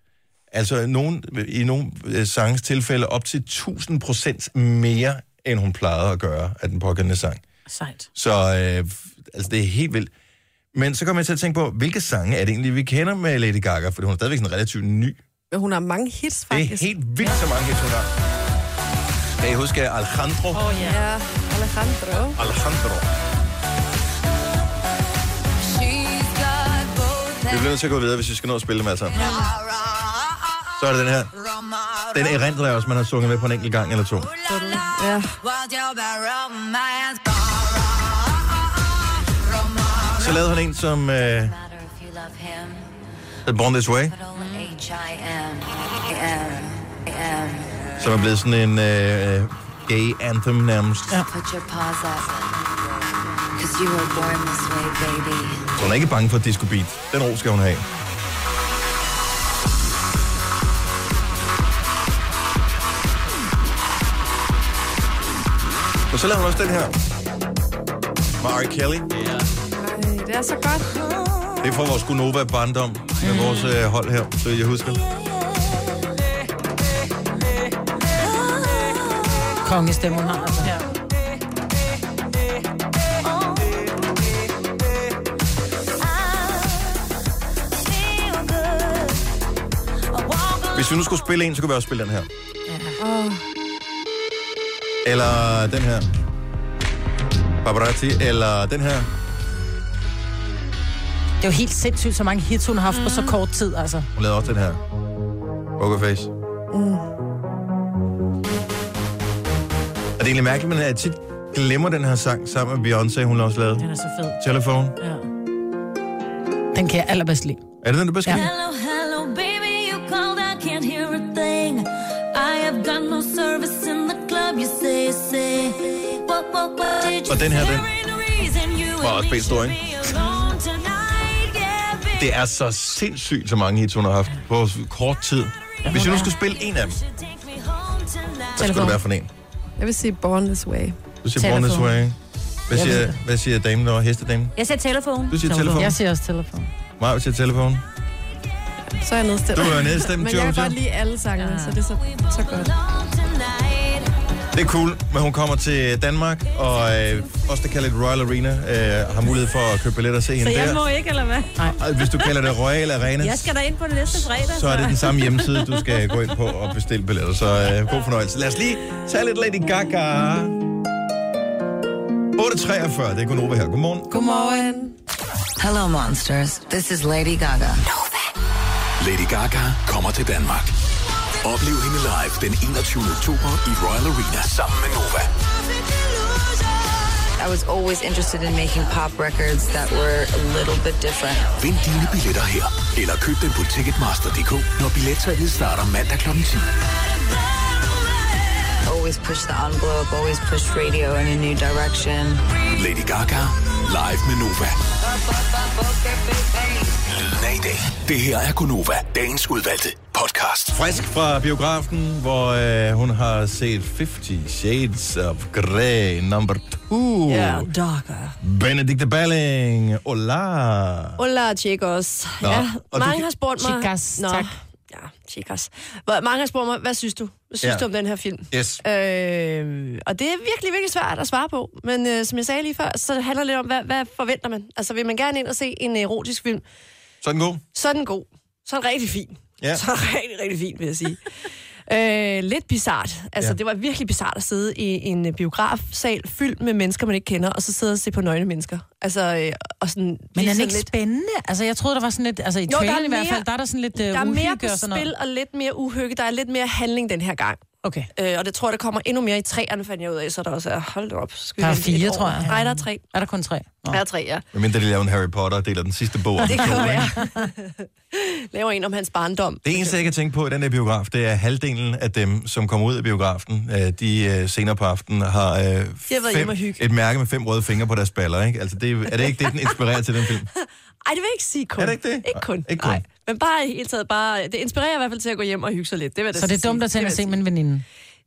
Speaker 1: Altså nogen, i nogle øh, sangens tilfælde op til 1000 procent mere, end hun plejede at gøre af den pågældende sang.
Speaker 5: Sejt.
Speaker 1: Så øh, altså, det er helt vildt. Men så kommer jeg til at tænke på, hvilke sange er det egentlig, vi kender med Lady Gaga? For hun er stadigvæk sådan relativt ny.
Speaker 3: Men hun har mange hits,
Speaker 1: Det
Speaker 3: faktisk.
Speaker 1: er helt vildt, så mange hits hun har. Kan I huske Alejandro?
Speaker 3: Åh, oh, ja. ja. Alejandro.
Speaker 1: Alejandro. Vi bliver nødt til at gå videre, hvis vi skal nå at spille dem altså. Så er det den her. Den erindrer jeg også, man har sunget med på en enkelt gang eller to.
Speaker 3: Ja.
Speaker 1: Så lavede han en, som øh, hed Born This Way, som er blevet sådan en øh, gay anthem nærmest. Ja. Så hun er ikke bange for disco beat. Den ro skal hun have. Så lavede hun også den her. Mari Kelly.
Speaker 3: Ej, det er så godt.
Speaker 1: Det er fra vores Gunova barndom med vores øh, hold her, så jeg husker.
Speaker 2: Kongestemme, hun har altså. Ja.
Speaker 1: Hvis vi nu skulle spille en, så kunne vi også spille den her. Eller den her. Paparazzi. Eller den her.
Speaker 2: Det er jo helt sindssygt, så mange hits hun har haft mm. på så kort tid, altså.
Speaker 1: Hun lavede også den her. Pokerface.
Speaker 2: Mm.
Speaker 1: Og det er egentlig mærkeligt, men jeg tit glemmer den her sang sammen med Beyoncé, hun har også lavet.
Speaker 2: Den er så fed.
Speaker 1: Telefon.
Speaker 2: Ja. Den kan jeg allerbedst lide.
Speaker 1: Er det den, du bedst kan?
Speaker 2: Ja.
Speaker 1: Og den her, den
Speaker 15: say? The reason you
Speaker 1: var også
Speaker 15: me
Speaker 1: pænt stor, ikke?
Speaker 15: should be alone tonight, yeah, baby.
Speaker 1: Det er så sindssygt, så mange hits, hun har haft på kort tid. Hvis vi nu skulle spille en af dem, hvad skulle det være for en?
Speaker 3: Jeg vil sige Born This Way.
Speaker 1: Du siger Born This. Way. Hvad
Speaker 3: Jeg
Speaker 1: siger, hvad siger damen der? Hestedamen?
Speaker 5: Jeg siger telefon.
Speaker 1: Du siger telefon.
Speaker 2: Jeg siger også telefon.
Speaker 1: Maja siger telefon.
Speaker 3: Så er jeg nedstemt.
Speaker 1: Du er nedstemt,
Speaker 3: Men jeg kan godt lide alle sangene, så det er så, så godt.
Speaker 1: Det er cool, men hun kommer til Danmark, og øh, os, der kalder det Royal Arena, øh, har mulighed for at købe billetter og se
Speaker 5: Så
Speaker 1: hende
Speaker 5: jeg
Speaker 1: der.
Speaker 5: må ikke, eller hvad?
Speaker 1: Nej. Hvis du kalder det Royal Arena,
Speaker 5: Jeg skal da ind på det næste fredag.
Speaker 1: så er det den samme hjemmeside, du skal gå ind på og bestille billetter. Så øh, god fornøjelse. Lad os lige tage lidt Lady Gaga. 8.43, det er Gunova her. Godmorgen.
Speaker 3: Godmorgen.
Speaker 6: Hello, monsters. This is Lady Gaga.
Speaker 10: Lady Gaga kommer til Danmark. Oplev hende live den 21. oktober i Royal Arena sammen med Nova.
Speaker 6: I was always interested in making pop records that were a little bit different.
Speaker 10: Vind dine billetter her, eller køb dem på Ticketmaster.dk, når billetsalget starter mandag kl. 10.
Speaker 16: Always push the envelope, always push radio in a new direction.
Speaker 10: Lady Gaga, live med Nova. Lyden af i dag. Det her er Gunova, dagens udvalgte podcast.
Speaker 1: Frisk fra biografen, hvor øh, hun har set 50 Shades of Grey number 2.
Speaker 3: Ja, darker.
Speaker 1: Benedikte Balling. Hola.
Speaker 3: Hola, chicos.
Speaker 1: Nå,
Speaker 3: ja,
Speaker 1: du
Speaker 3: mange
Speaker 1: kan-
Speaker 3: har spurgt mig...
Speaker 2: Chicas,
Speaker 3: Nå,
Speaker 2: tak.
Speaker 3: Ja, chicas. Mange har spurgt mig, hvad synes du? Synes
Speaker 1: Ja.
Speaker 3: du om den her film?
Speaker 1: Yes.
Speaker 3: Øh, og det er virkelig, virkelig svært at svare på. Men øh, som jeg sagde lige før, så handler det lidt om, hvad, hvad forventer man? Altså, vil man gerne ind og se en erotisk film,
Speaker 1: Så er den god.
Speaker 3: så er den god. Så er den rigtig fin.
Speaker 1: Ja.
Speaker 3: Så er den rigtig, rigtig fin, vil jeg sige. [laughs] øh, lidt bizart. Altså,
Speaker 1: Ja.
Speaker 3: det var virkelig bizart at sidde i en biografsal fyldt med mennesker, man ikke kender, og så sidde og se på nøgne mennesker. Altså, øh, og sådan...
Speaker 2: Men er den ikke spændende? Altså, jeg troede, der var sådan lidt... Altså, i
Speaker 3: Jo, der er
Speaker 2: traileren i hvert
Speaker 3: mere-
Speaker 2: fald, der er der sådan lidt uh,
Speaker 3: Der er mere på
Speaker 2: og sådan
Speaker 3: spil
Speaker 2: noget.
Speaker 3: og lidt mere uhygge. Der er lidt mere handling den her gang.
Speaker 2: Okay.
Speaker 3: Øh, og det tror jeg, der kommer endnu mere i træerne, fandt jeg ud af, så der også er... Hold op. skal
Speaker 2: Der er fire, tror jeg.
Speaker 3: Nej, der er tre.
Speaker 2: Er der kun tre? Nå.
Speaker 3: Der er tre, ja.
Speaker 1: Men mindre de laver en Harry Potter og deler den sidste bog. om
Speaker 3: Det kan
Speaker 1: ikke?
Speaker 3: være. [laughs] Laver en om hans barndom.
Speaker 1: Det eneste, jeg kan tænke på i den der biograf, det er halvdelen af dem, som kommer ud af biografen, øh, de øh, senere på aftenen har øh, fem, et mærke med fem røde fingre på deres baller. Ikke? Altså, det, er det ikke det, den inspirerer til den film? [laughs]
Speaker 3: Ej, det vil jeg ikke sige kun.
Speaker 1: Er det ikke det?
Speaker 3: Ikke kun.
Speaker 1: Ikke kun.
Speaker 3: Nej. Men bare i hele taget, bare, det inspirerer i hvert fald til at gå hjem og hygge sig lidt. Det jeg da
Speaker 2: Så det er
Speaker 3: sige.
Speaker 2: dumt at
Speaker 3: jeg
Speaker 2: se med en veninde.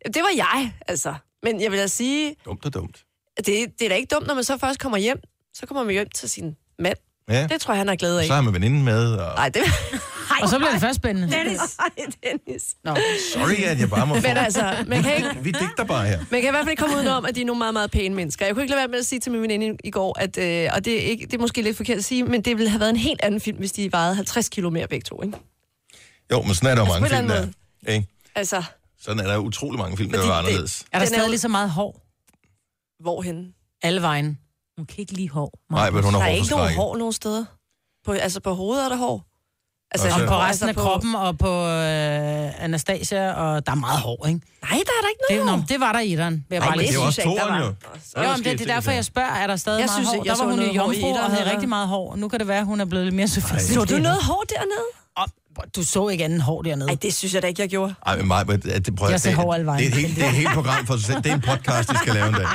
Speaker 3: Det var jeg, altså. Men jeg vil da sige,
Speaker 1: Dumt og dumt.
Speaker 3: det, det er da ikke dumt, når man så først kommer hjem. Så kommer man hjem til sin mand.
Speaker 1: Ja.
Speaker 3: Det tror jeg, han har glæde af.
Speaker 1: Så har man veninden med, og
Speaker 3: Nej, det...
Speaker 2: Og så bliver det først spændende.
Speaker 3: Dennis. Nej, Dennis.
Speaker 2: Nå.
Speaker 1: sorry, at jeg bare må få...
Speaker 3: Men altså, man kan ikke...
Speaker 1: Vi digter bare her.
Speaker 3: Man kan i hvert fald ikke komme udenom, at de er nogle meget, meget pæne mennesker. Jeg kunne ikke lade være med at sige til min veninde i- går, at, øh, og det er, ikke, det er måske lidt forkert at sige, men det ville have været en helt anden film, hvis de vejede 50 kilo mere begge to, ikke?
Speaker 1: Jo, men sådan er der
Speaker 3: Altså,
Speaker 1: mange film,
Speaker 3: eller
Speaker 1: der. Ikke?
Speaker 3: Altså,
Speaker 1: Sådan er der utrolig mange film, der
Speaker 3: Fordi
Speaker 1: er
Speaker 3: det-
Speaker 1: anderledes.
Speaker 2: Er der
Speaker 3: er
Speaker 2: stadig lige så meget hår?
Speaker 3: hvorhen?
Speaker 2: Alle vejen.
Speaker 5: Hun kan ikke lide hår.
Speaker 1: Nej, men hun
Speaker 3: Der
Speaker 1: har
Speaker 3: er ikke nogen hår nogen steder. På, altså på hovedet er der hår. Altså,
Speaker 1: Og
Speaker 2: på
Speaker 1: Altså,
Speaker 2: resten af kroppen og på øh, Anastasia, og der er meget hår, ikke?
Speaker 3: Nej, der er der ikke
Speaker 2: Det,
Speaker 3: noget
Speaker 2: nå, det var der i den. Vil jeg
Speaker 3: Ej,
Speaker 2: bare
Speaker 3: det
Speaker 1: Det er
Speaker 2: sige.
Speaker 1: også
Speaker 3: der
Speaker 1: toren,
Speaker 3: var.
Speaker 1: jo.
Speaker 3: Så
Speaker 2: Jo,
Speaker 1: der
Speaker 2: men det, det er derfor, jeg spørger, er der stadig
Speaker 3: Jeg
Speaker 2: meget
Speaker 3: synes
Speaker 2: hår?
Speaker 3: jeg
Speaker 2: der var hun jo
Speaker 3: hår i
Speaker 2: jomfru og havde
Speaker 3: heller
Speaker 2: rigtig meget hår. Nu kan det være, at hun er blevet lidt mere sofistikeret.
Speaker 3: Så du noget hår dernede?
Speaker 2: Og, du så ikke anden hår dernede.
Speaker 3: Nej, det synes jeg da ikke, jeg gjorde.
Speaker 1: Ej, men mig, men, det, prøv,
Speaker 2: Jeg
Speaker 1: at-
Speaker 2: ser
Speaker 1: det,
Speaker 2: hår alle vejen.
Speaker 1: det, er et helt, det er et helt program for sig selv. Det er en podcast, de skal lave en dag.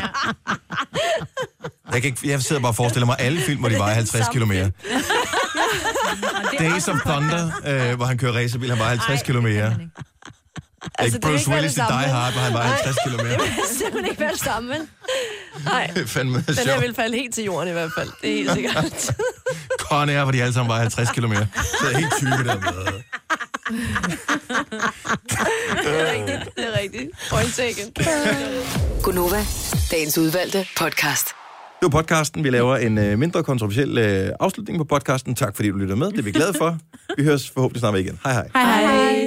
Speaker 1: Jeg, kan ikke, jeg sidder bare og forestiller mig alle film, hvor de vejer 50 km. Days of Thunder, øh, hvor han kører racerbil, han vejer 50 km. [laughs]
Speaker 3: Altså,
Speaker 1: Ikke Bruce Willis i
Speaker 3: det
Speaker 1: Die. Hard, hvor han vejer 50 km.
Speaker 3: Det vil simpelthen ikke være det samme, vel? Nej,
Speaker 1: Det [laughs] er fandme
Speaker 3: den her
Speaker 1: sjovt.
Speaker 3: vil falde helt til jorden i hvert fald. Det er helt sikkert. [laughs]
Speaker 1: Con Air, hvor de alle sammen vejer 50 km. Så er helt tykke der.
Speaker 3: det er rigtigt. Det er rigtigt. Point taken.
Speaker 6: Gunova, dagens udvalgte podcast.
Speaker 1: Det var podcasten. Vi laver en øh, mindre kontroversiel øh, afslutning på podcasten. Tak fordi du lytter med. Det er vi glade for. Vi høres forhåbentlig snart igen. Hej hej.
Speaker 2: Hej hej.